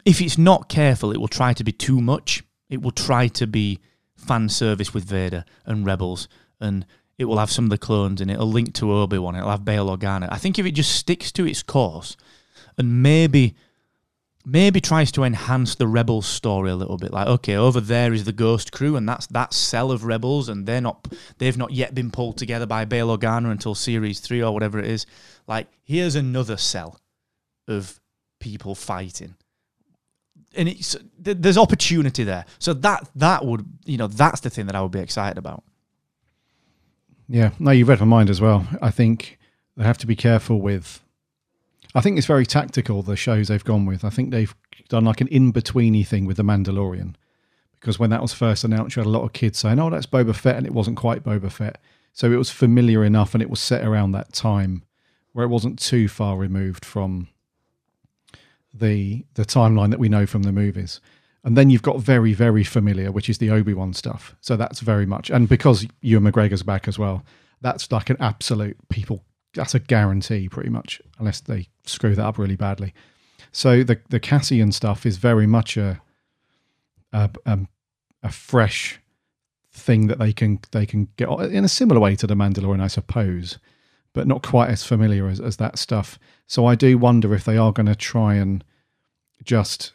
Speaker 3: If it's not careful, it will try to be too much. It will try to be fan service with Vader and Rebels, and it will have some of the clones it. It'll link to Obi Wan. It'll have Bail Organa. I think if it just sticks to its course, and maybe maybe tries to enhance the rebels story a little bit like okay over there is the ghost crew and that's that cell of rebels and they're not they've not yet been pulled together by Bail Organa until series 3 or whatever it is like here's another cell of people fighting and it's there's opportunity there. So that that would you know that's the thing that I would be excited about.
Speaker 2: Yeah, no, you've read my mind as well. I think they have to be careful with. I think it's very tactical the shows they've gone with. I think they've done like an in betweeny thing with the Mandalorian because when that was first announced, you had a lot of kids saying, "Oh, that's Boba Fett," and it wasn't quite Boba Fett. So it was familiar enough, and it was set around that time where it wasn't too far removed from the the timeline that we know from the movies. And then you've got very, very familiar, which is the Obi Wan stuff. So that's very much, and because Ewan McGregor's back as well, that's like an absolute people. That's a guarantee, pretty much, unless they screw that up really badly. So the the Cassian stuff is very much a a, um, a fresh thing that they can they can get in a similar way to the Mandalorian, I suppose, but not quite as familiar as, as that stuff. So I do wonder if they are going to try and just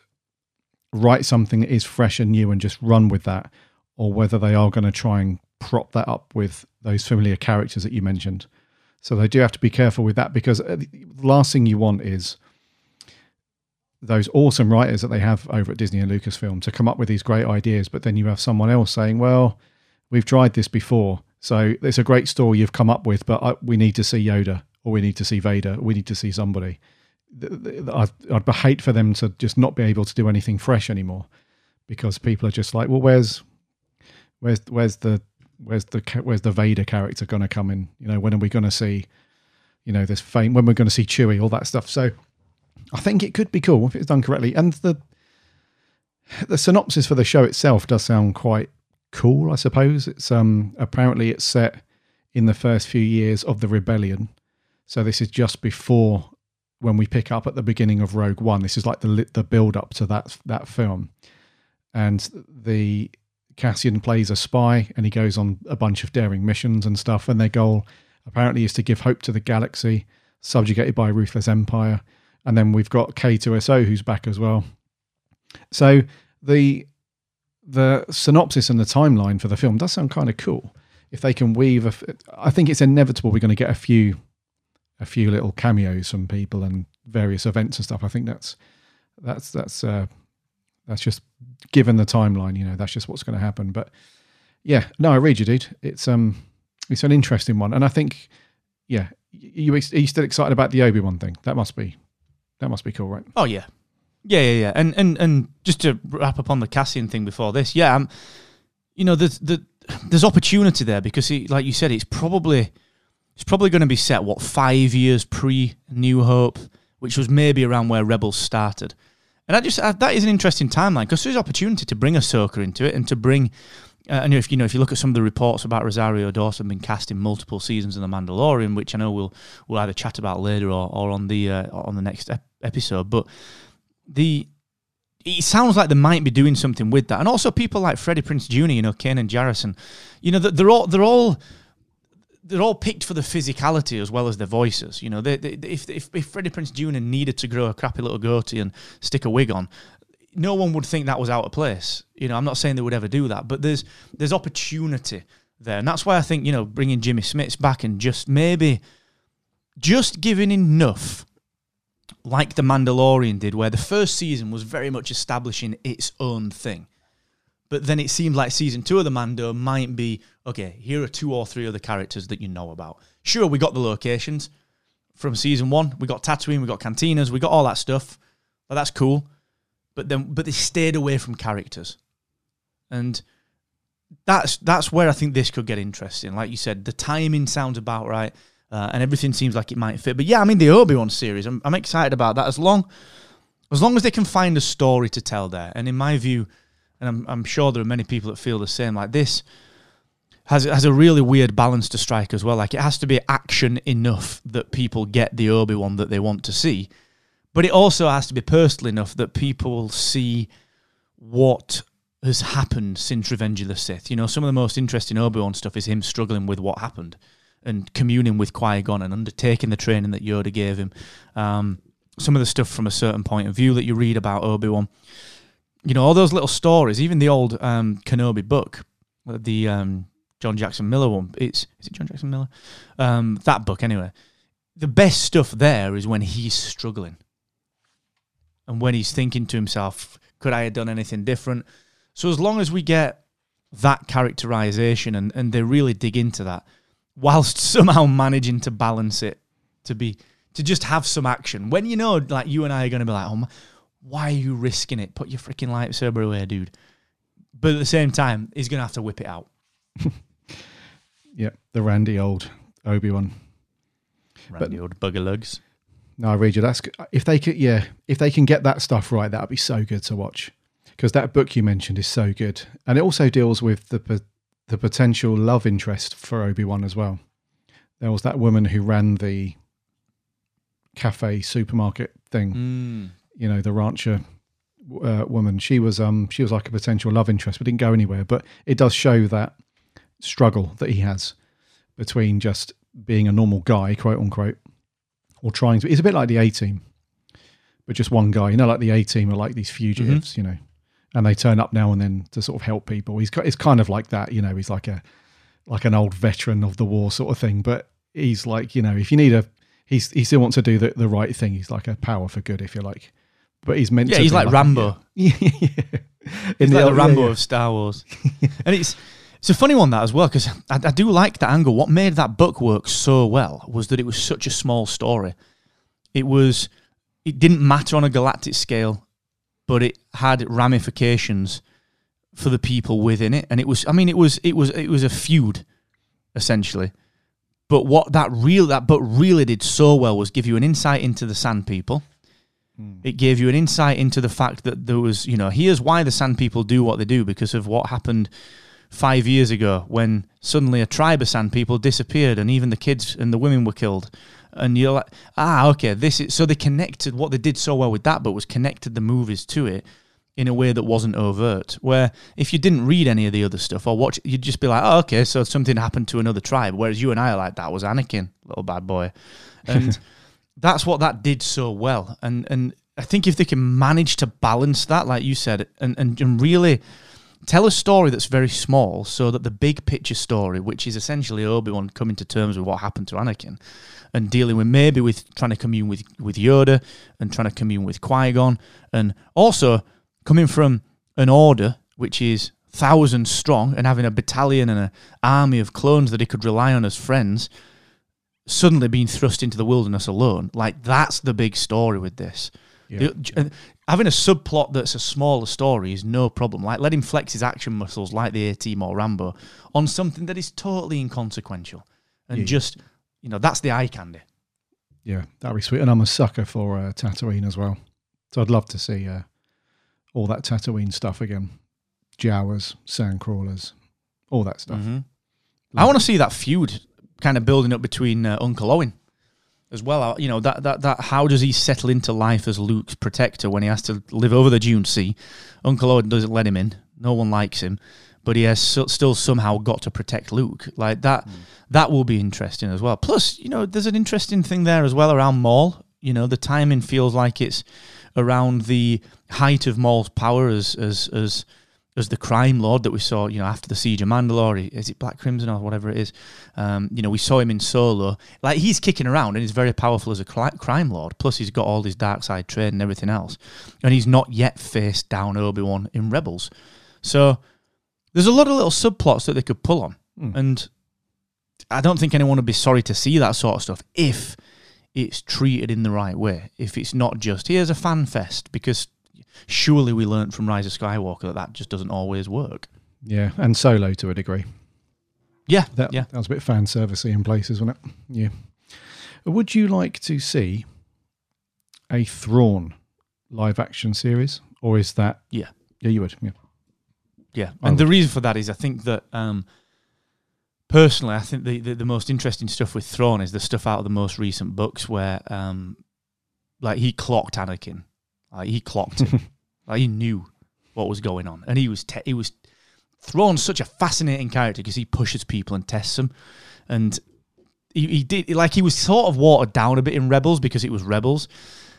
Speaker 2: write something that is fresh and new and just run with that, or whether they are going to try and prop that up with those familiar characters that you mentioned. So they do have to be careful with that because uh, the last thing you want is those awesome writers that they have over at Disney and Lucasfilm to come up with these great ideas, but then you have someone else saying, "Well, we've tried this before, so it's a great story you've come up with, but I, we need to see Yoda, or we need to see Vader, or we need to see somebody." I'd, I'd hate for them to just not be able to do anything fresh anymore because people are just like, well, where's where's where's the where's the where's the Vader character going to come in? You know, when are we going to see, you know, this fame? When we're going to see Chewie, all that stuff. So, I think it could be cool if it's done correctly. And the the synopsis for the show itself does sound quite cool. I suppose it's um apparently it's set in the first few years of the rebellion. So this is just before when we pick up at the beginning of Rogue One. This is like the the build up to that that film, and the Cassian plays a spy and he goes on a bunch of daring missions and stuff. And their goal apparently is to give hope to the galaxy, subjugated by a ruthless empire. And then we've got K2SO who's back as well. So the the synopsis and the timeline for the film does sound kind of cool. If they can weave, a I think it's inevitable we're going to get a few a few little cameos from people and various events and stuff. I think that's that's that's uh, that's just given the timeline. You know, that's just what's going to happen. But yeah, no, I read you, dude. It's um, it's an interesting one, and I think yeah, you are you still excited about the Obi Wan thing? That must be that must be cool, right?
Speaker 3: Oh yeah, yeah, yeah, yeah. And and and just to wrap up on the Cassian thing before this, yeah, um, you know, there's the there's opportunity there because, like you said, it's probably it's probably going to be set what five years pre New Hope, which was maybe around where Rebels started. And I just I, that is an interesting timeline because there's opportunity to bring Ahsoka into it and to bring. Uh, and if you know if you look at some of the reports about Rosario Dawson being cast in multiple seasons of The Mandalorian, which I know we'll we'll either chat about later or, or on the uh, on the next ep- episode, but the it sounds like they might be doing something with that, and also people like Freddie Prinze Jr., you know, Kanan Jarrus, you know, they're all they're all they're all picked for the physicality as well as their voices. You know, they, they, if, if if Freddie Prinze Jr. needed to grow a crappy little goatee and stick a wig on, no one would think that was out of place. You know, I'm not saying they would ever do that, but there's there's opportunity there, and that's why I think you know bringing Jimmy Smits back and just maybe just giving enough, like the Mandalorian did, where the first season was very much establishing its own thing. But then it seemed like season two of the Mando might be okay. Here are two or three other characters that you know about. Sure, we got the locations from season one. We got Tatooine, we got cantinas, we got all that stuff. But that's cool. But then, but they stayed away from characters, and that's that's where I think this could get interesting. Like you said, the timing sounds about right, uh, and everything seems like it might fit. But yeah, I mean the Obi Wan series, I'm, I'm excited about that. As long as long as they can find a story to tell there, and in my view and I'm, I'm sure there are many people that feel the same. Like this has has a really weird balance to strike as well. Like it has to be action enough that people get the Obi Wan that they want to see, but it also has to be personal enough that people see what has happened since Revenge of the Sith. You know, some of the most interesting Obi Wan stuff is him struggling with what happened and communing with Qui Gon and undertaking the training that Yoda gave him. Um, some of the stuff from a certain point of view that you read about Obi Wan you know all those little stories, even the old um, Kenobi book, the um, John Jackson Miller one. It's is it John Jackson Miller? Um, that book anyway. The best stuff there is when he's struggling, and when he's thinking to himself, "Could I have done anything different?" So as long as we get that characterization and, and they really dig into that, whilst somehow managing to balance it to be to just have some action when you know, like you and I are going to be like, oh, my, why are you risking it? Put your freaking lightsaber away, dude. But at the same time, he's going to have to whip it out.
Speaker 2: Yeah, the Randy old Obi Wan.
Speaker 3: Randy old bugger lugs.
Speaker 2: No, I read you. That's if they could. Yeah, if they can get that stuff right, that would be so good to watch. Because that book you mentioned is so good, and it also deals with the the potential love interest for Obi Wan as well. There was that woman who ran the cafe supermarket thing.
Speaker 3: Mm.
Speaker 2: You know, the rancher uh, woman. She was um she was like a potential love interest, but didn't go anywhere. But it does show that struggle that he has between just being a normal guy, quote unquote, or trying to. It's a bit like the A Team, but just one guy. You know, like the A Team are like these fugitives, you know, and they turn up now and then to sort of help people. He's ki- it's kind of like that, you know. He's like a like an old veteran of the war sort of thing, but he's like you know, if you need a, he's he still wants to do the the right thing. He's like a power for good, if you like. But he's meant
Speaker 3: Yeah,
Speaker 2: to.
Speaker 3: he's
Speaker 2: be
Speaker 3: like Rambo.
Speaker 2: Yeah, yeah.
Speaker 3: He's
Speaker 2: In
Speaker 3: like the
Speaker 2: old-
Speaker 3: Rambo
Speaker 2: yeah.
Speaker 3: of Star Wars. and it's it's a funny one that as well because I, I do like that angle. What made that book work so well was that it was such a small story. It was it didn't matter on a galactic scale, but it had ramifications for the people within it. And it was I mean it was it was it was a feud essentially. But what that real that book really did so well was give you an insight into the Sand People. It gave you an insight into the fact that there was, you know, here's why the Sand People do what they do because of what happened five years ago when suddenly a tribe of Sand People disappeared and even the kids and the women were killed. And you're like, ah, okay, this is so they connected what they did so well with that, but was connected the movies to it in a way that wasn't overt. Where if you didn't read any of the other stuff or watch, you'd just be like, oh, okay, so something happened to another tribe. Whereas you and I are like, that was Anakin, little bad boy. And that's what that did so well. And and I think if they can manage to balance that, like you said, and, and, and really tell a story that's very small so that the big picture story, which is essentially Obi-Wan coming to terms with what happened to Anakin and dealing with maybe with trying to commune with, with Yoda and trying to commune with Qui-Gon and also coming from an order which is thousands strong and having a battalion and an army of clones that he could rely on as friends suddenly being thrust into the wilderness alone. Like that's the big story with this.
Speaker 2: Yeah.
Speaker 3: The- having a subplot that's a smaller story is no problem. Like let him flex his action muscles like the A Team or Rambo on something that is totally inconsequential. And
Speaker 2: Yeah.
Speaker 3: just you know, that's the eye candy.
Speaker 2: Yeah, that'd be sweet. And I'm a sucker for uh, Tatooine as well. So I'd love to see uh, all that Tatooine stuff again. Jawas, sandcrawlers, all that stuff.
Speaker 3: I want to see that feud kind of building up between uh, Uncle Owen as well. Uh, You know that that that how does he settle into life as Luke's protector when he has to live over the Dune Sea? Uncle Owen doesn't let him in. No one likes him, but he has so, still somehow got to protect Luke. Like that, that will be interesting as well. Plus, you know, there's an interesting thing there as well around Maul. You know, the timing feels like it's around the height of Maul's power as as as as the crime lord that we saw, you know, after the siege of Mandalore. Is it Black Crimson or whatever it is? Um, you know, we saw him in Solo. Like he's kicking around and he's very powerful as a cri- crime lord. Plus, he's got all his dark side trade and everything else, and he's not yet faced down Obi Wan in Rebels. So there's a lot of little subplots that they could pull on, and I don't think anyone would be sorry to see that sort of stuff if it's treated in the right way. If it's not just here's a fan fest, because surely we learnt from Rise of Skywalker that that just doesn't always work.
Speaker 2: Yeah, and Solo to a degree.
Speaker 3: Yeah,
Speaker 2: That,
Speaker 3: yeah.
Speaker 2: that was a bit fan servicey in places, wasn't it? Yeah. Would you like to see a Thrawn live action series, or is that?
Speaker 3: Yeah.
Speaker 2: Yeah, you would. Yeah.
Speaker 3: Yeah,
Speaker 2: I
Speaker 3: and the reason for that is I think that um, personally, I think the, the the most interesting stuff with Thrawn is the stuff out of the most recent books where, um, like, he clocked Anakin, like he clocked him, like he knew what was going on, and he was te- he was Thrawn's such a fascinating character because he pushes people and tests them, and he, he did like he was sort of watered down a bit in Rebels because it was Rebels.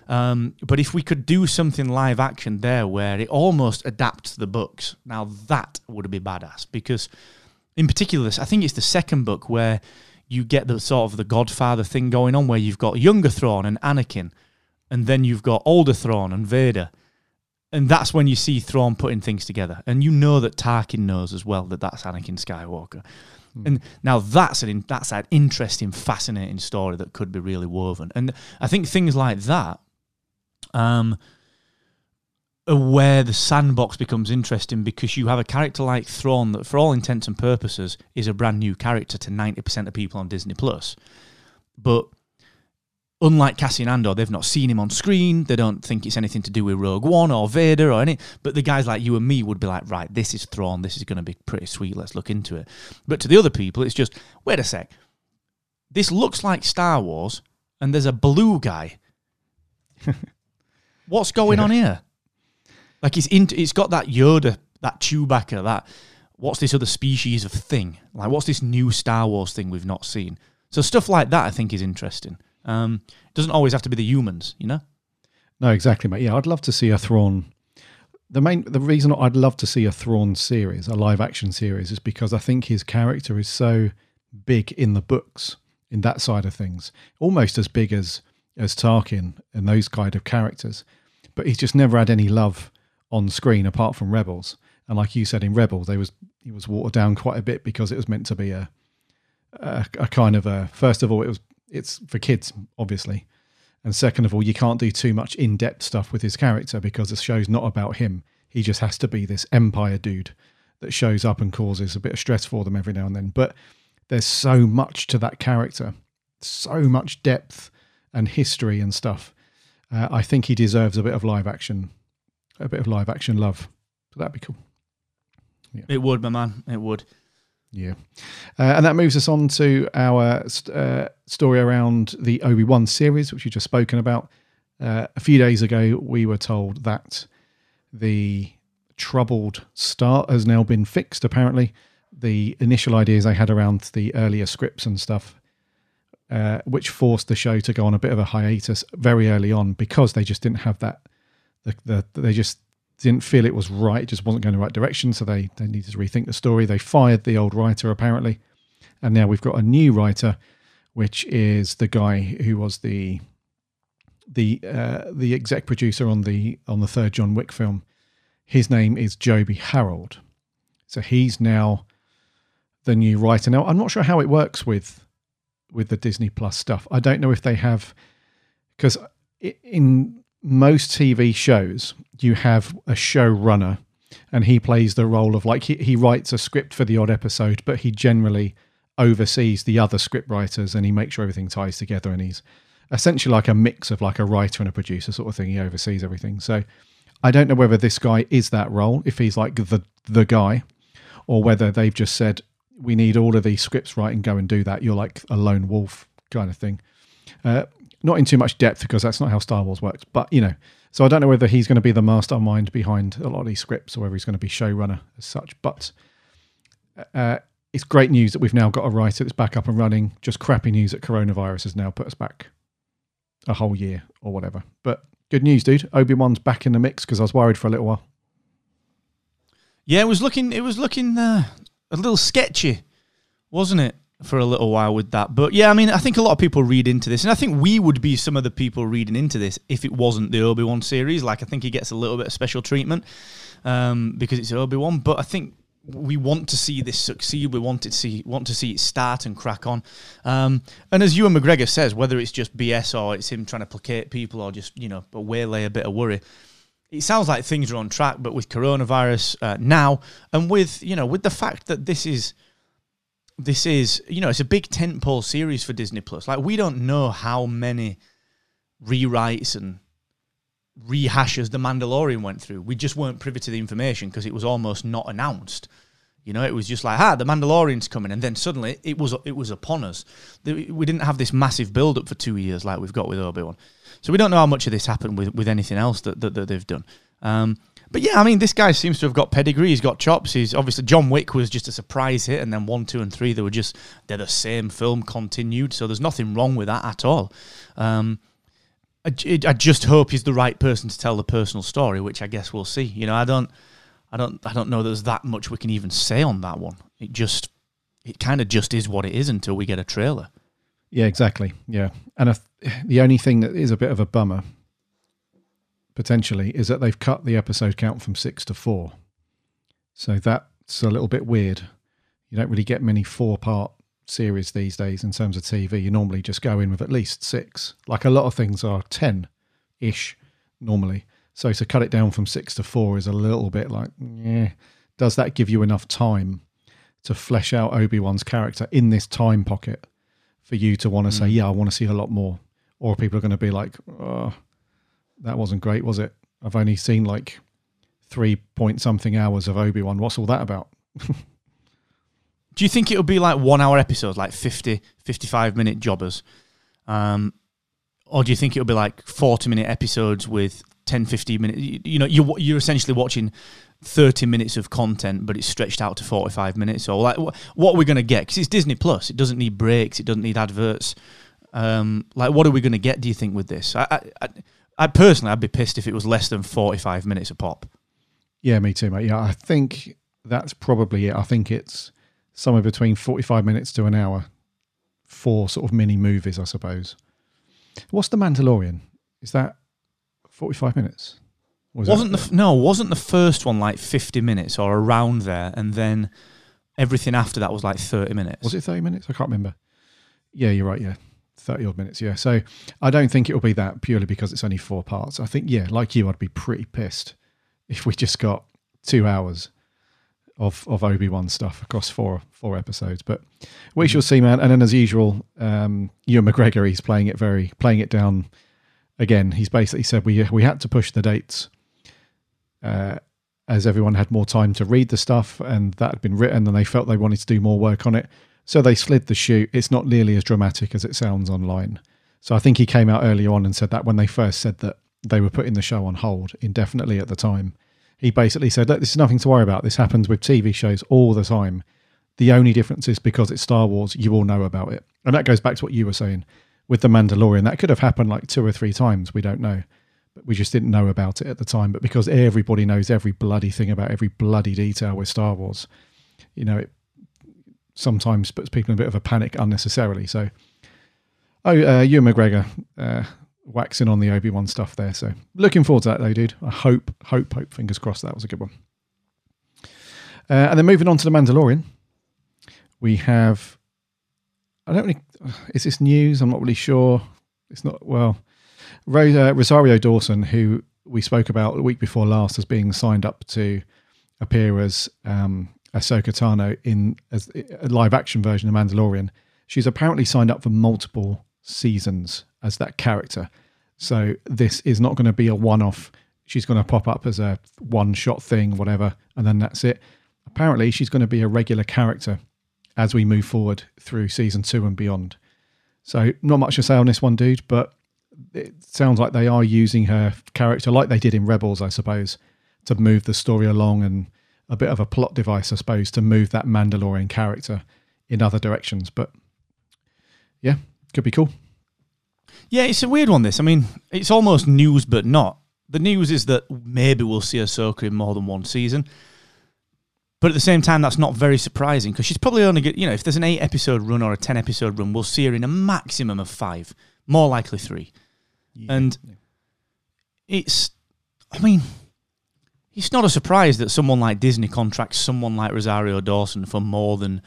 Speaker 3: Um, but if we could do something live action there where it almost adapts the books, now that would be badass. Because, in particular, this I think it's the second book where you get the sort of the Godfather thing going on, where you've got younger Thrawn and Anakin, and then you've got older Thrawn and Vader, and that's when you see Thrawn putting things together, and you know that Tarkin knows as well that that's Anakin Skywalker. And now that's an that's an interesting, fascinating story that could be really woven. And I think things like that, um, are where the sandbox becomes interesting because you have a character like Thrawn that, for all intents and purposes, is a brand new character to ninety percent of people on Disney Plus, but unlike Cassian Andor, they've not seen him on screen. They don't think it's anything to do with Rogue One or Vader or any. But the guys like you and me would be like, right, this is Thrawn. This is going to be pretty sweet. Let's look into it. But to the other people, it's just, wait a sec. This looks like Star Wars, and there's a blue guy. What's going on here? Like it's in, it's got that Yoda, that Chewbacca, that what's this other species of thing? Like what's this new Star Wars thing we've not seen? So stuff like that I think is interesting. Um, it doesn't always have to be the humans, you know.
Speaker 2: No, exactly, mate. Yeah, I'd love to see a Thrawn. The main, the reason I'd love to see a Thrawn series, a live action series, is because I think his character is so big in the books, in that side of things, almost as big as as Tarkin and those kind of characters. But he's just never had any love on screen apart from Rebels. And like you said in Rebels, they was he was watered down quite a bit because it was meant to be a a, a kind of a first of all it was it's for kids obviously and second of all, you can't do too much in depth stuff with his character because the show's not about him. He just has to be this empire dude that shows up and causes a bit of stress for them every now and then. But there's so much to that character, so much depth and history and stuff. Uh, I think he deserves a bit of live action, a bit of live action love. So that'd be cool.
Speaker 3: It would, my man. It would.
Speaker 2: Yeah. Uh, and that moves us on to our uh, story around the Obi Wan series, which we've just spoken about. Uh, a few days ago, we were told that the troubled start has now been fixed, apparently. The initial ideas they had around the earlier scripts and stuff, uh, which forced the show to go on a bit of a hiatus very early on because they just didn't have that. The, the, they just didn't feel it was right, it just wasn't going the right direction, so they, they needed to rethink the story. They fired the old writer, apparently, and now we've got a new writer, which is the guy who was the the uh, the exec producer on the on the third John Wick film. His name is Joby Harold, so he's now the new writer. Now I'm not sure how it works with with the Disney Plus stuff. I don't know if they have because in most TV shows, you have a showrunner and he plays the role of like he, he writes a script for the odd episode, but he generally oversees the other script writers and he makes sure everything ties together and he's essentially like a mix of like a writer and a producer sort of thing. He oversees everything. So I don't know whether this guy is that role, if he's like the the guy, or whether they've just said, We need all of these scripts right and go and do that. You're like a lone wolf kind of thing. Uh, not in too much depth because that's not how Star Wars works. But you know, so I don't know whether he's going to be the mastermind behind a lot of these scripts or whether he's going to be showrunner as such. But uh, it's great news that we've now got a writer that's back up and running. Just crappy news that coronavirus has now put us back a whole year or whatever. But good news, dude. Obi Wan's back in the mix because I was worried for a little while.
Speaker 3: Yeah, it was looking it was looking uh, a little sketchy, wasn't it, for a little while with that. But yeah, I mean, I think a lot of people read into this, and I think we would be some of the people reading into this if it wasn't the Obi Wan series. Like, I think he gets a little bit of special treatment um, because it's Obi Wan. But I think we want to see this succeed. We want to see want to see it start and crack on. Um, and as Ewan McGregor says, whether it's just BS or it's him trying to placate people or just you know a waylay a bit of worry, it sounds like things are on track. But with coronavirus uh, now, and with you know with the fact that this is this is you know it's a big tentpole series for Disney Plus. Like we don't know how many rewrites and rehashes the Mandalorian went through. We just weren't privy to the information because it was almost not announced. You know, it was just like, ah, the Mandalorian's coming, and then suddenly it was it was upon us. We didn't have this massive build up for two years like we've got with Obi Wan, so we don't know how much of this happened with with anything else that that, that they've done. Um, but yeah, I mean, this guy seems to have got pedigree. He's got chops. He's obviously John Wick was just a surprise hit, and then one, two, and three they were just they're the same film continued. So there's nothing wrong with that at all. Um, I, I just hope he's the right person to tell the personal story, which I guess we'll see. You know, I don't, I don't, I don't know. There's that much we can even say on that one. It just, it kind of just is what it is until we get a trailer.
Speaker 2: Yeah, exactly. Yeah, and the only thing that is a bit of a bummer potentially is that they've cut the episode count from six to four. So that's a little bit weird. You don't really get many four part series these days in terms of TV. You normally just go in with at least six. Like a lot of things are 10 ish normally. So to cut it down from six to four is a little bit like, yeah. Does that give you enough time to flesh out Obi Wan's character in this time pocket for you to want to say, hmm. yeah, I want to see a lot more? Or people are going to be like, oh, that wasn't great, was it? I've only seen like three point something hours of Obi Wan. What's all that about?
Speaker 3: Do you think it'll be like one hour episodes, like 50, 55 minute jobbers? Um, or do you think it'll be like 40 minute episodes with 10, 15 minutes? You, you know, you're, you're essentially watching 30 minutes of content, but it's stretched out to 45 minutes. Or like, wh- what are we going to get? Because it's Disney Plus. It doesn't need breaks. It doesn't need adverts. Um, like, what are we going to get, do you think, with this? I, I, I, I personally, I'd be pissed if it was less than 45 minutes a pop.
Speaker 2: Yeah, me too, mate. Yeah, I think that's probably it. I think it's somewhere between 45 minutes to an hour for sort of mini movies, I suppose. What's The Mandalorian? Is that 45 minutes? Was
Speaker 3: wasn't
Speaker 2: that,
Speaker 3: the no wasn't the first one like 50 minutes or around there and then everything after that was like 30 minutes
Speaker 2: was it 30 minutes? I can't remember. Yeah, you're right. Yeah. 30 odd minutes. Yeah. So I don't think it'll be that purely because it's only four parts. I think, yeah, like you, I'd be pretty pissed if we just got two hours of, of Obi Wan stuff across four four episodes. But we shall see, man. And then as usual, um, Ewan McGregor, he's playing it very playing it down again. He's basically said we we had to push the dates uh, as everyone had more time to read the stuff and that had been written and they felt they wanted to do more work on it. So they slid the shoot. It's not nearly as dramatic as it sounds online. So I think he came out earlier on and said that when they first said that they were putting the show on hold indefinitely at the time, he basically said, Look, this is nothing to worry about. This happens with TV shows all the time. The only difference is because it's Star Wars, you all know about it. And that goes back to what you were saying with The Mandalorian. That could have happened like two or three times. We don't know. But we just didn't know about it at the time. But because everybody knows every bloody thing about every bloody detail with Star Wars, you know, it sometimes puts people in a bit of a panic unnecessarily. So, oh, uh, Ewan McGregor uh, waxing on the Obi Wan stuff there. So, looking forward to that though, dude. I hope, hope, hope. Fingers crossed that was a good one. Uh, and then moving on to the Mandalorian, we have. I don't really. Is this news? I'm not really sure. It's not well. Ro- uh, Rosario Dawson, who we spoke about the week before last, as being signed up to appear as um, Ahsoka Tano in as a live action version of Mandalorian. She's apparently signed up for multiple seasons as that character. So this is not going to be a one off. She's going to pop up as a one shot thing, whatever, and then that's it. Apparently, she's going to be a regular character as we move forward through season two and beyond. So, not much to say on this one, dude, but it sounds like they are using her character like they did in Rebels, I suppose, to move the story along and a bit of a plot device, I suppose, to move that Mandalorian character in other directions. But yeah, could be cool.
Speaker 3: Yeah, it's a weird one. This, I mean, it's almost news, but not. The news is that maybe we'll see Ahsoka in more than one season, but at the same time, that's not very surprising because she's probably only get you know if there's an eight episode run or a ten episode run, we'll see her in a maximum of five, more likely three, and it's, I mean, it's not a surprise that someone like Disney contracts someone like Rosario Dawson for more than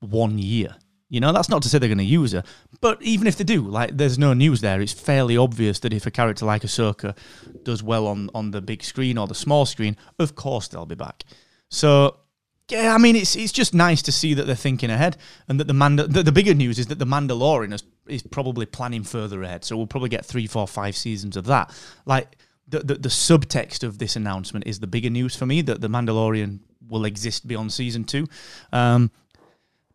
Speaker 3: one year. You know, that's not to say they're going to use her, but even if they do, like, there's no news there. It's fairly obvious that if a character like Ahsoka does well on on the big screen or the small screen, of course they'll be back. So, yeah, I mean, it's it's just nice to see that they're thinking ahead, and that the Manda- the, the bigger news is that the Mandalorian is is probably planning further ahead. So we'll probably get three, four, five seasons of that. Like the, the the subtext of this announcement is the bigger news for me that the Mandalorian will exist beyond season two. Um,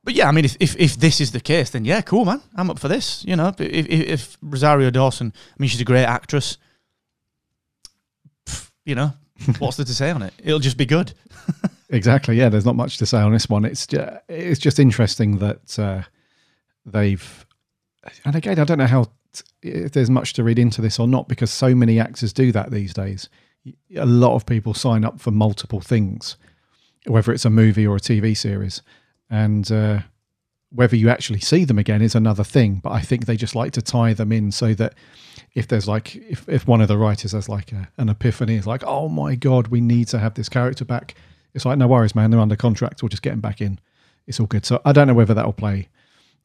Speaker 3: but yeah, I mean, if, if if this is the case, then yeah, cool, man. I'm up for this. You know, if if, if Rosario Dawson, I mean, she's a great actress. Pff, You know, what's there to say on it? It'll just be good.
Speaker 2: Exactly. Yeah, there's not much to say on this one. It's just, it's just interesting that uh, they've, and again, I don't know how if there's much to read into this or not because so many actors do that these days. A lot of people sign up for multiple things, whether it's a movie or a TV series, and uh, whether you actually see them again is another thing. But I think they just like to tie them in so that if there's like if, if one of the writers has like a, an epiphany, it's like, oh my god, we need to have this character back. It's like no worries, man. They're under contract. We'll just get them back in. it's all good. So I don't know whether that will play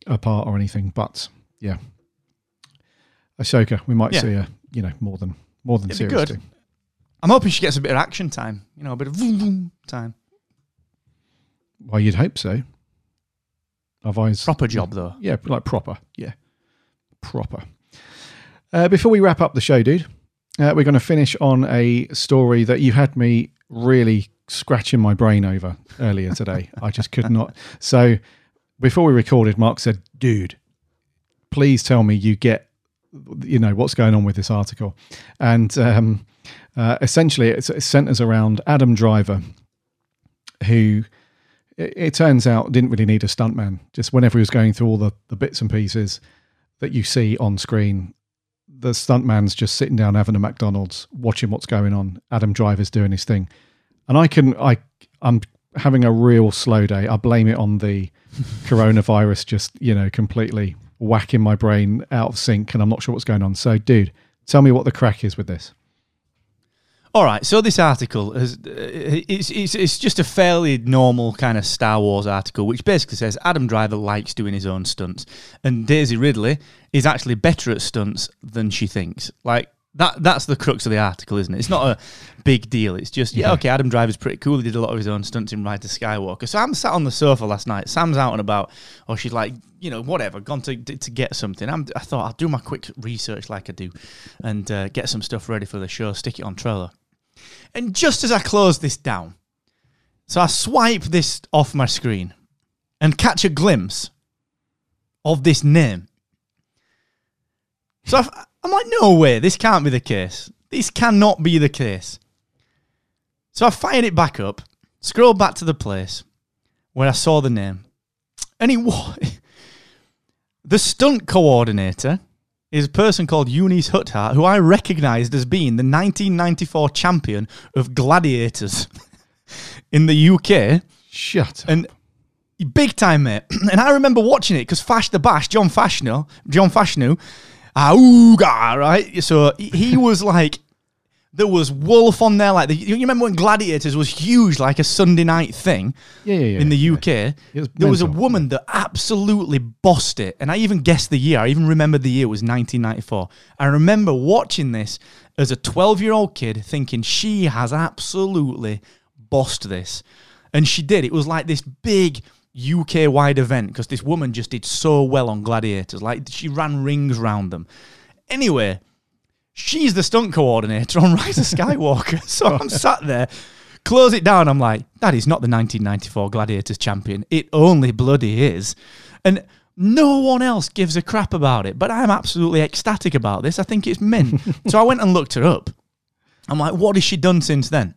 Speaker 2: a part or anything, but yeah, Ahsoka, we might
Speaker 3: Yeah.
Speaker 2: see her, you know, more than more than
Speaker 3: It'd
Speaker 2: series
Speaker 3: good.
Speaker 2: two.
Speaker 3: I'm hoping she gets a bit of action time. You know, a bit of vroom, vroom time.
Speaker 2: Well, you'd hope so. Otherwise,
Speaker 3: Proper job though.
Speaker 2: Yeah, like proper. Yeah, proper. Uh, before we wrap up the show, dude, uh, we're going to finish on a story that you had me really scratching my brain over earlier today. I just could not. So before we recorded, Mark said, "Dude, please tell me you get, you know, what's going on with this article." And um, uh, essentially, it's, it centers around Adam Driver, who it, it turns out didn't really need a stuntman. Just whenever he was going through all the, the bits and pieces that you see on screen, the stuntman's just sitting down having a McDonald's, watching what's going on. Adam Driver's doing his thing, and I can I I'm having a real slow day. I blame it on the coronavirus, just you know, completely whacking my brain out of sync, and I'm not sure what's going on. So, dude, tell me what the crack is with this.
Speaker 3: All right, so this article is uh, it's, it's it's just a fairly normal kind of Star Wars article, which basically says Adam Driver likes doing his own stunts, and Daisy Ridley is actually better at stunts than she thinks. Like that that's the crux of the article, isn't it? It's not a big deal. It's just yeah, okay. Adam Driver's pretty cool. He did a lot of his own stunts in Rise of Skywalker. So I'm sat on the sofa last night. Sam's out and about, or she's like, you know, whatever, gone to to get something. I'm, I thought I'll do my quick research like I do, and uh, get some stuff ready for the show. Stick it on trailer. And just as I close this down, so I swipe this off my screen and catch a glimpse of this name. So I, I'm like, no way, this can't be the case. This cannot be the case. So I fired it back up, scroll back to the place where I saw the name, and it was the stunt coordinator is a person called Eunice Huthart, who I recognised as being the 1994 champion of gladiators in the UK.
Speaker 2: Shut up.
Speaker 3: And big time, mate. And I remember watching it because Fash the Bash, John Fashanu, John Fashanu, auga, right? So he- he was like, there was Wolf on there. Like, the, you remember when Gladiators was huge, like a Sunday night thing
Speaker 2: Yeah, yeah, yeah.
Speaker 3: in the. UK?
Speaker 2: It was
Speaker 3: there was a woman that absolutely bossed it. And I even guessed the year. I even remembered the year was 1994. I remember watching this as a 12 year old kid thinking she has absolutely bossed this. And she did. It was like this big UK wide event because this woman just did so well on gladiators. Like she ran rings round them. Anyway, she's the stunt coordinator on Rise of Skywalker. so I'm sat there, close it down. I'm like, that is not the 1994 Gladiators champion. It only bloody is. And no one else gives a crap about it, but I'm absolutely ecstatic about this. I think it's mint. so I went and looked her up. I'm like, what has she done since then?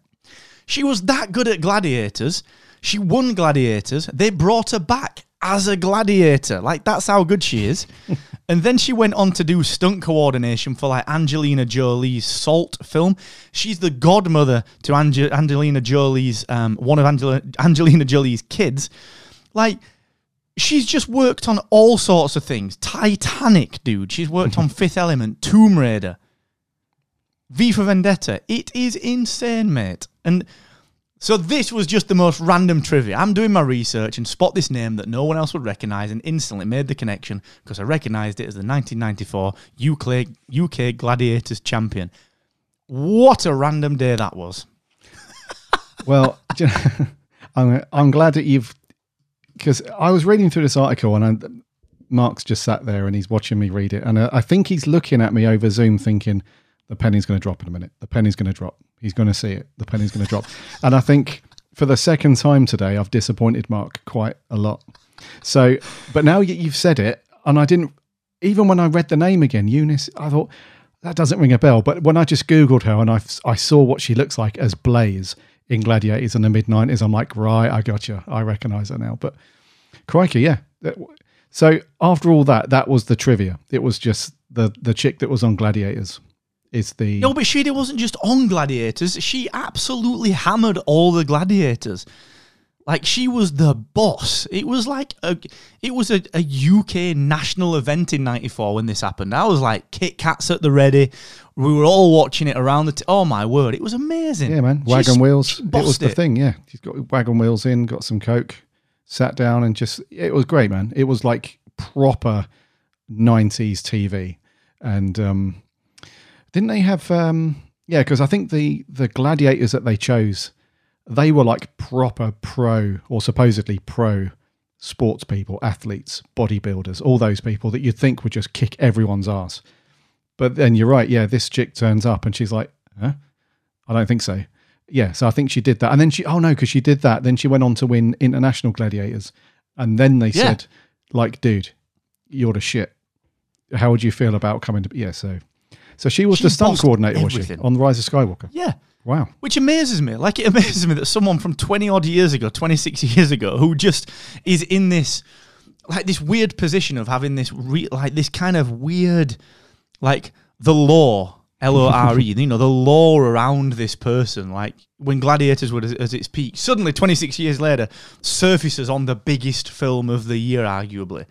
Speaker 3: She was that good at gladiators. She won gladiators. They brought her back as a gladiator. Like that's how good she is. and then she went on to do stunt coordination for like Angelina Jolie's Salt film. She's the godmother to Ange- Angelina Jolie's um, one of Angela- Angelina Jolie's kids. Like she's just worked on all sorts of things. Titanic, dude. She's worked on Fifth Element, Tomb Raider. V for Vendetta. It is insane, mate. And so this was just the most random trivia. I'm doing my research and spot this name that no one else would recognize and instantly made the connection because I recognized it as the 1994 UK, UK Gladiators champion. What a random day that was.
Speaker 2: Well, you know, I'm, I'm glad that you've because I was reading through this article and I, Mark's just sat there and he's watching me read it, and uh, I think he's looking at me over Zoom, thinking the penny's going to drop in a minute. The penny's going to drop. He's going to see it. The penny's going to drop. And I think for the second time today, I've disappointed Mark quite a lot. So, but now you- you've said it, and I didn't even when I read the name again, Eunice. I thought that doesn't ring a bell. But when I just googled her and I I saw what she looks like as Blaze in Gladiators in the mid '90s, I'm like, right, I got you. I recognise her now. But crikey, yeah. So after all that, that was the trivia. It was just the the chick that was on Gladiators is the
Speaker 3: No, but she wasn't just on Gladiators. She absolutely hammered all the Gladiators. Like she was the boss. It was like a, it was a, a UK national event in '94 when this happened. I was like Kit Kats at the ready. We were all watching it around the. T- oh my word! It was amazing.
Speaker 2: yeah man wagon
Speaker 3: s-
Speaker 2: wheels.
Speaker 3: she
Speaker 2: It was the thing. Yeah, she's got wagon wheels in, got some coke. sat down and just it was great, man. It was like proper '90s TV, and um, didn't they have? Um, yeah, because I think the the gladiators that they chose, they were like proper pro or supposedly pro sports people, athletes, bodybuilders, all those people that you'd think would just kick everyone's ass. But then you're right, yeah, this chick turns up and she's like, huh? I don't think so. Yeah, so I think she did that. And then she, oh no, because she did that. Then she went on to win International Gladiators. And then they
Speaker 3: Yeah.
Speaker 2: said, like, dude, you're the shit. How would you feel about coming to, yeah, so. So she was
Speaker 3: She
Speaker 2: the stunt coordinator, was she,
Speaker 3: everything.
Speaker 2: on Rise of Skywalker?
Speaker 3: Yeah.
Speaker 2: Wow.
Speaker 3: Which amazes me. Like it amazes me that someone from 20 odd years ago, 26 years ago, who just is in this like this weird position of having this re- like this kind of weird like the law L O R E, you know, the law around this person. Like when Gladiators were at at its peak, suddenly 26 years later, surfaces on the biggest film of the year, arguably,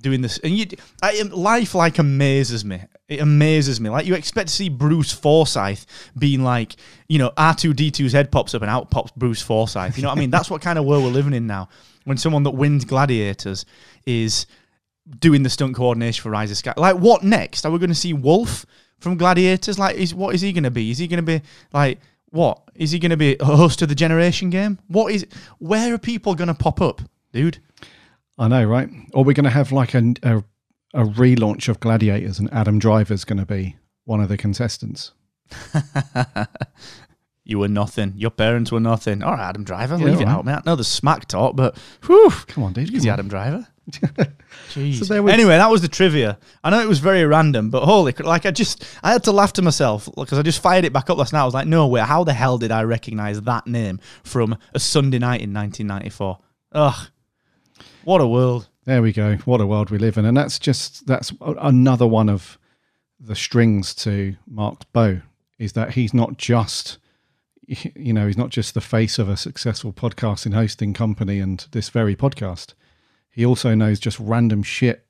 Speaker 3: doing this. And you, I, life like amazes me. It amazes me. Like you expect to see Bruce Forsyth being like, you know, R2D2's head pops up and out pops Bruce Forsyth. You know what I mean? That's what kind of world we're living in now. When someone that wins Gladiators is doing the stunt coordination for Rise of Sky. Like, what next? Are we going to see Wolf from Gladiators? Like, is what is he going to be? Is he going to be like what? Is he going to be a host of the Generation Game? What is? Where are people going to pop up, dude?
Speaker 2: I know, right? Or we're going to have like a, a, a relaunch of Gladiators and Adam Driver's going to be one of the contestants.
Speaker 3: You were nothing. Your parents were nothing. All right, Adam Driver,
Speaker 2: Yeah,
Speaker 3: leave it
Speaker 2: right.
Speaker 3: out, man. I know the smack talk, but whew,
Speaker 2: Come on, dude. on.
Speaker 3: Adam Driver. Jeez.
Speaker 2: So we-
Speaker 3: anyway, that was the trivia. I know it was very random, but holy, like I just, I had to laugh to myself because I just fired it back up last night. I was like, no way, how the hell did I recognize that name from a Sunday night in 1994? Ugh, what a world.
Speaker 2: There we go. What a world we live in. And that's just, that's another one of the strings to Mark's bow is that he's not just, you know, he's not just the face of a successful podcasting hosting company and this very podcast. He also knows just random shit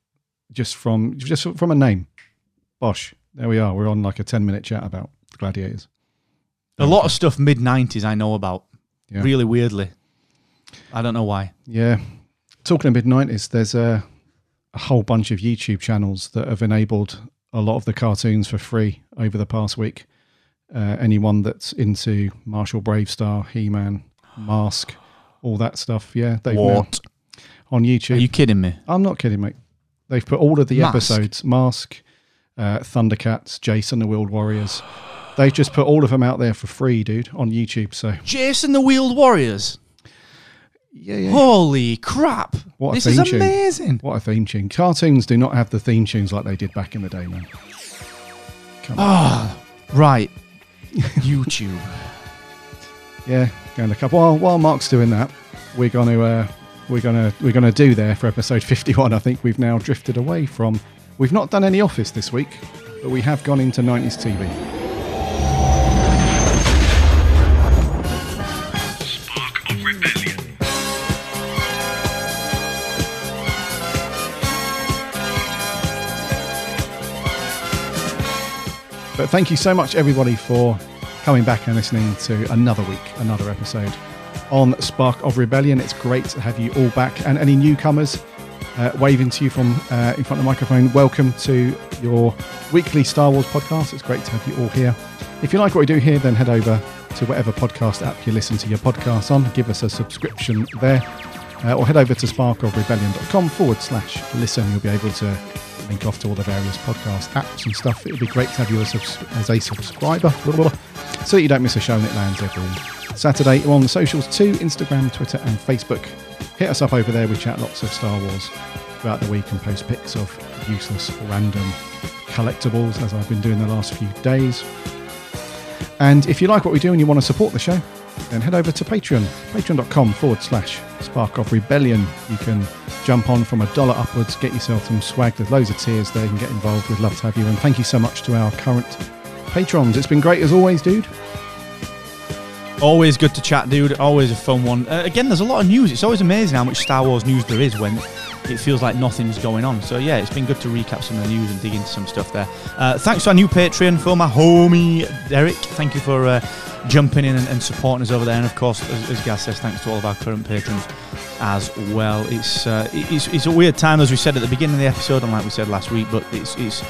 Speaker 2: just from, just from a name. Bosh. There we are. We're on like a 10 minute chat about gladiators.
Speaker 3: A lot of stuff mid 90s I know about,
Speaker 2: Yeah.
Speaker 3: really weirdly. I don't know why.
Speaker 2: Yeah. Talking of mid 90s, there's a, a whole bunch of YouTube channels that have enabled a lot of the cartoons for free over the past week. Uh, anyone that's into Marshal BraveStarr, He Man, Mask, all that stuff, yeah, they've now-
Speaker 3: What?
Speaker 2: on
Speaker 3: Are
Speaker 2: YouTube.
Speaker 3: you kidding me?
Speaker 2: I'm not kidding, mate. They've put all of the
Speaker 3: Mask?
Speaker 2: episodes, Mask, uh, Thundercats, Jayce and the Wheeled Warriors. They've just put all of them out there for free, dude, on YouTube. So
Speaker 3: Jayce and the Wheeled Warriors.
Speaker 2: Yeah, yeah.
Speaker 3: Holy crap.
Speaker 2: What a
Speaker 3: this is
Speaker 2: tune.
Speaker 3: amazing.
Speaker 2: What a theme tune. Cartoons do not have the theme tunes like they did back in the day, man. Come on.
Speaker 3: Ah, right. YouTube.
Speaker 2: Yeah, going to look up. While while Mark's doing that, we're gonna uh, we're gonna we're gonna do there for episode fifty one. I think we've now drifted away from we've not done any office this week, but we have gone into nineties TV. But thank you so much, everybody, for coming back and listening to another week, another episode on Spark of Rebellion. It's great to have you all back. And any newcomers uh, waving to you from uh, in front of the microphone, welcome to your weekly Star Wars podcast. It's great to have you all here. If you like what we do here, then head over to whatever podcast app you listen to your podcast on. Give us a subscription there. Uh, or head over to sparkofrebellion.com forward slash listen. You'll be able to link off to all the various podcast apps and stuff. It would be great to have you as, subs- as a subscriber blah, blah, blah, so that you don't miss a show and it lands every Saturday. We're on the socials too Instagram, Twitter, and Facebook. Hit us up over there. We chat lots of Star Wars throughout the week and post pics of useless random collectibles as I've been doing the last few days. And if you like what we do and you want to support the show, then head over to Patreon, patreon.com forward slash spark of rebellion. You can jump on from a dollar upwards, get yourself some swag. There's loads of tiers there. You can get involved. We'd love to have you. And thank you so much to our current patrons. It's been great as always, dude.
Speaker 3: Always good to chat, dude. Always a fun one. Uh, again, there's a lot of news. It's always amazing how much Star Wars news there is when it feels like nothing's going on. So yeah, it's been good to recap some of the news and dig into some stuff there. Uh, thanks to our new Patreon for my homie Derek. Thank you for uh, jumping in and, and supporting us over there. And of course, as, as Gaz says, thanks to all of our current patrons as well. It's, uh, it's it's a weird time, as we said at the beginning of the episode, and like we said last week, but it's it's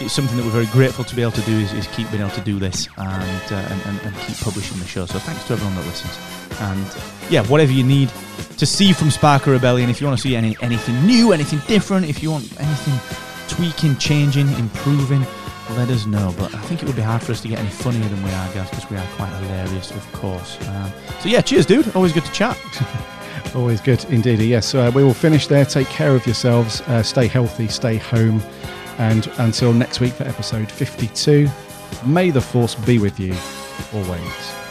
Speaker 3: it's something that we're very grateful to be able to do is, is keep being able to do this and, uh, and, and and keep publishing the show. So thanks to everyone that listens. And yeah, whatever you need to see from Spark of Rebellion, if you want to see any anything new, anything different, if you want anything tweaking, changing, improving, let us know. But I think it would be hard for us to get any funnier than we are, guys, because we are quite hilarious, of course. Um, so yeah, cheers, dude. Always good to chat.
Speaker 2: Always good indeed. Yes, uh, we will finish there. Take care of yourselves. Uh, stay healthy. Stay home. And until next week for episode 52, may the force be with you always.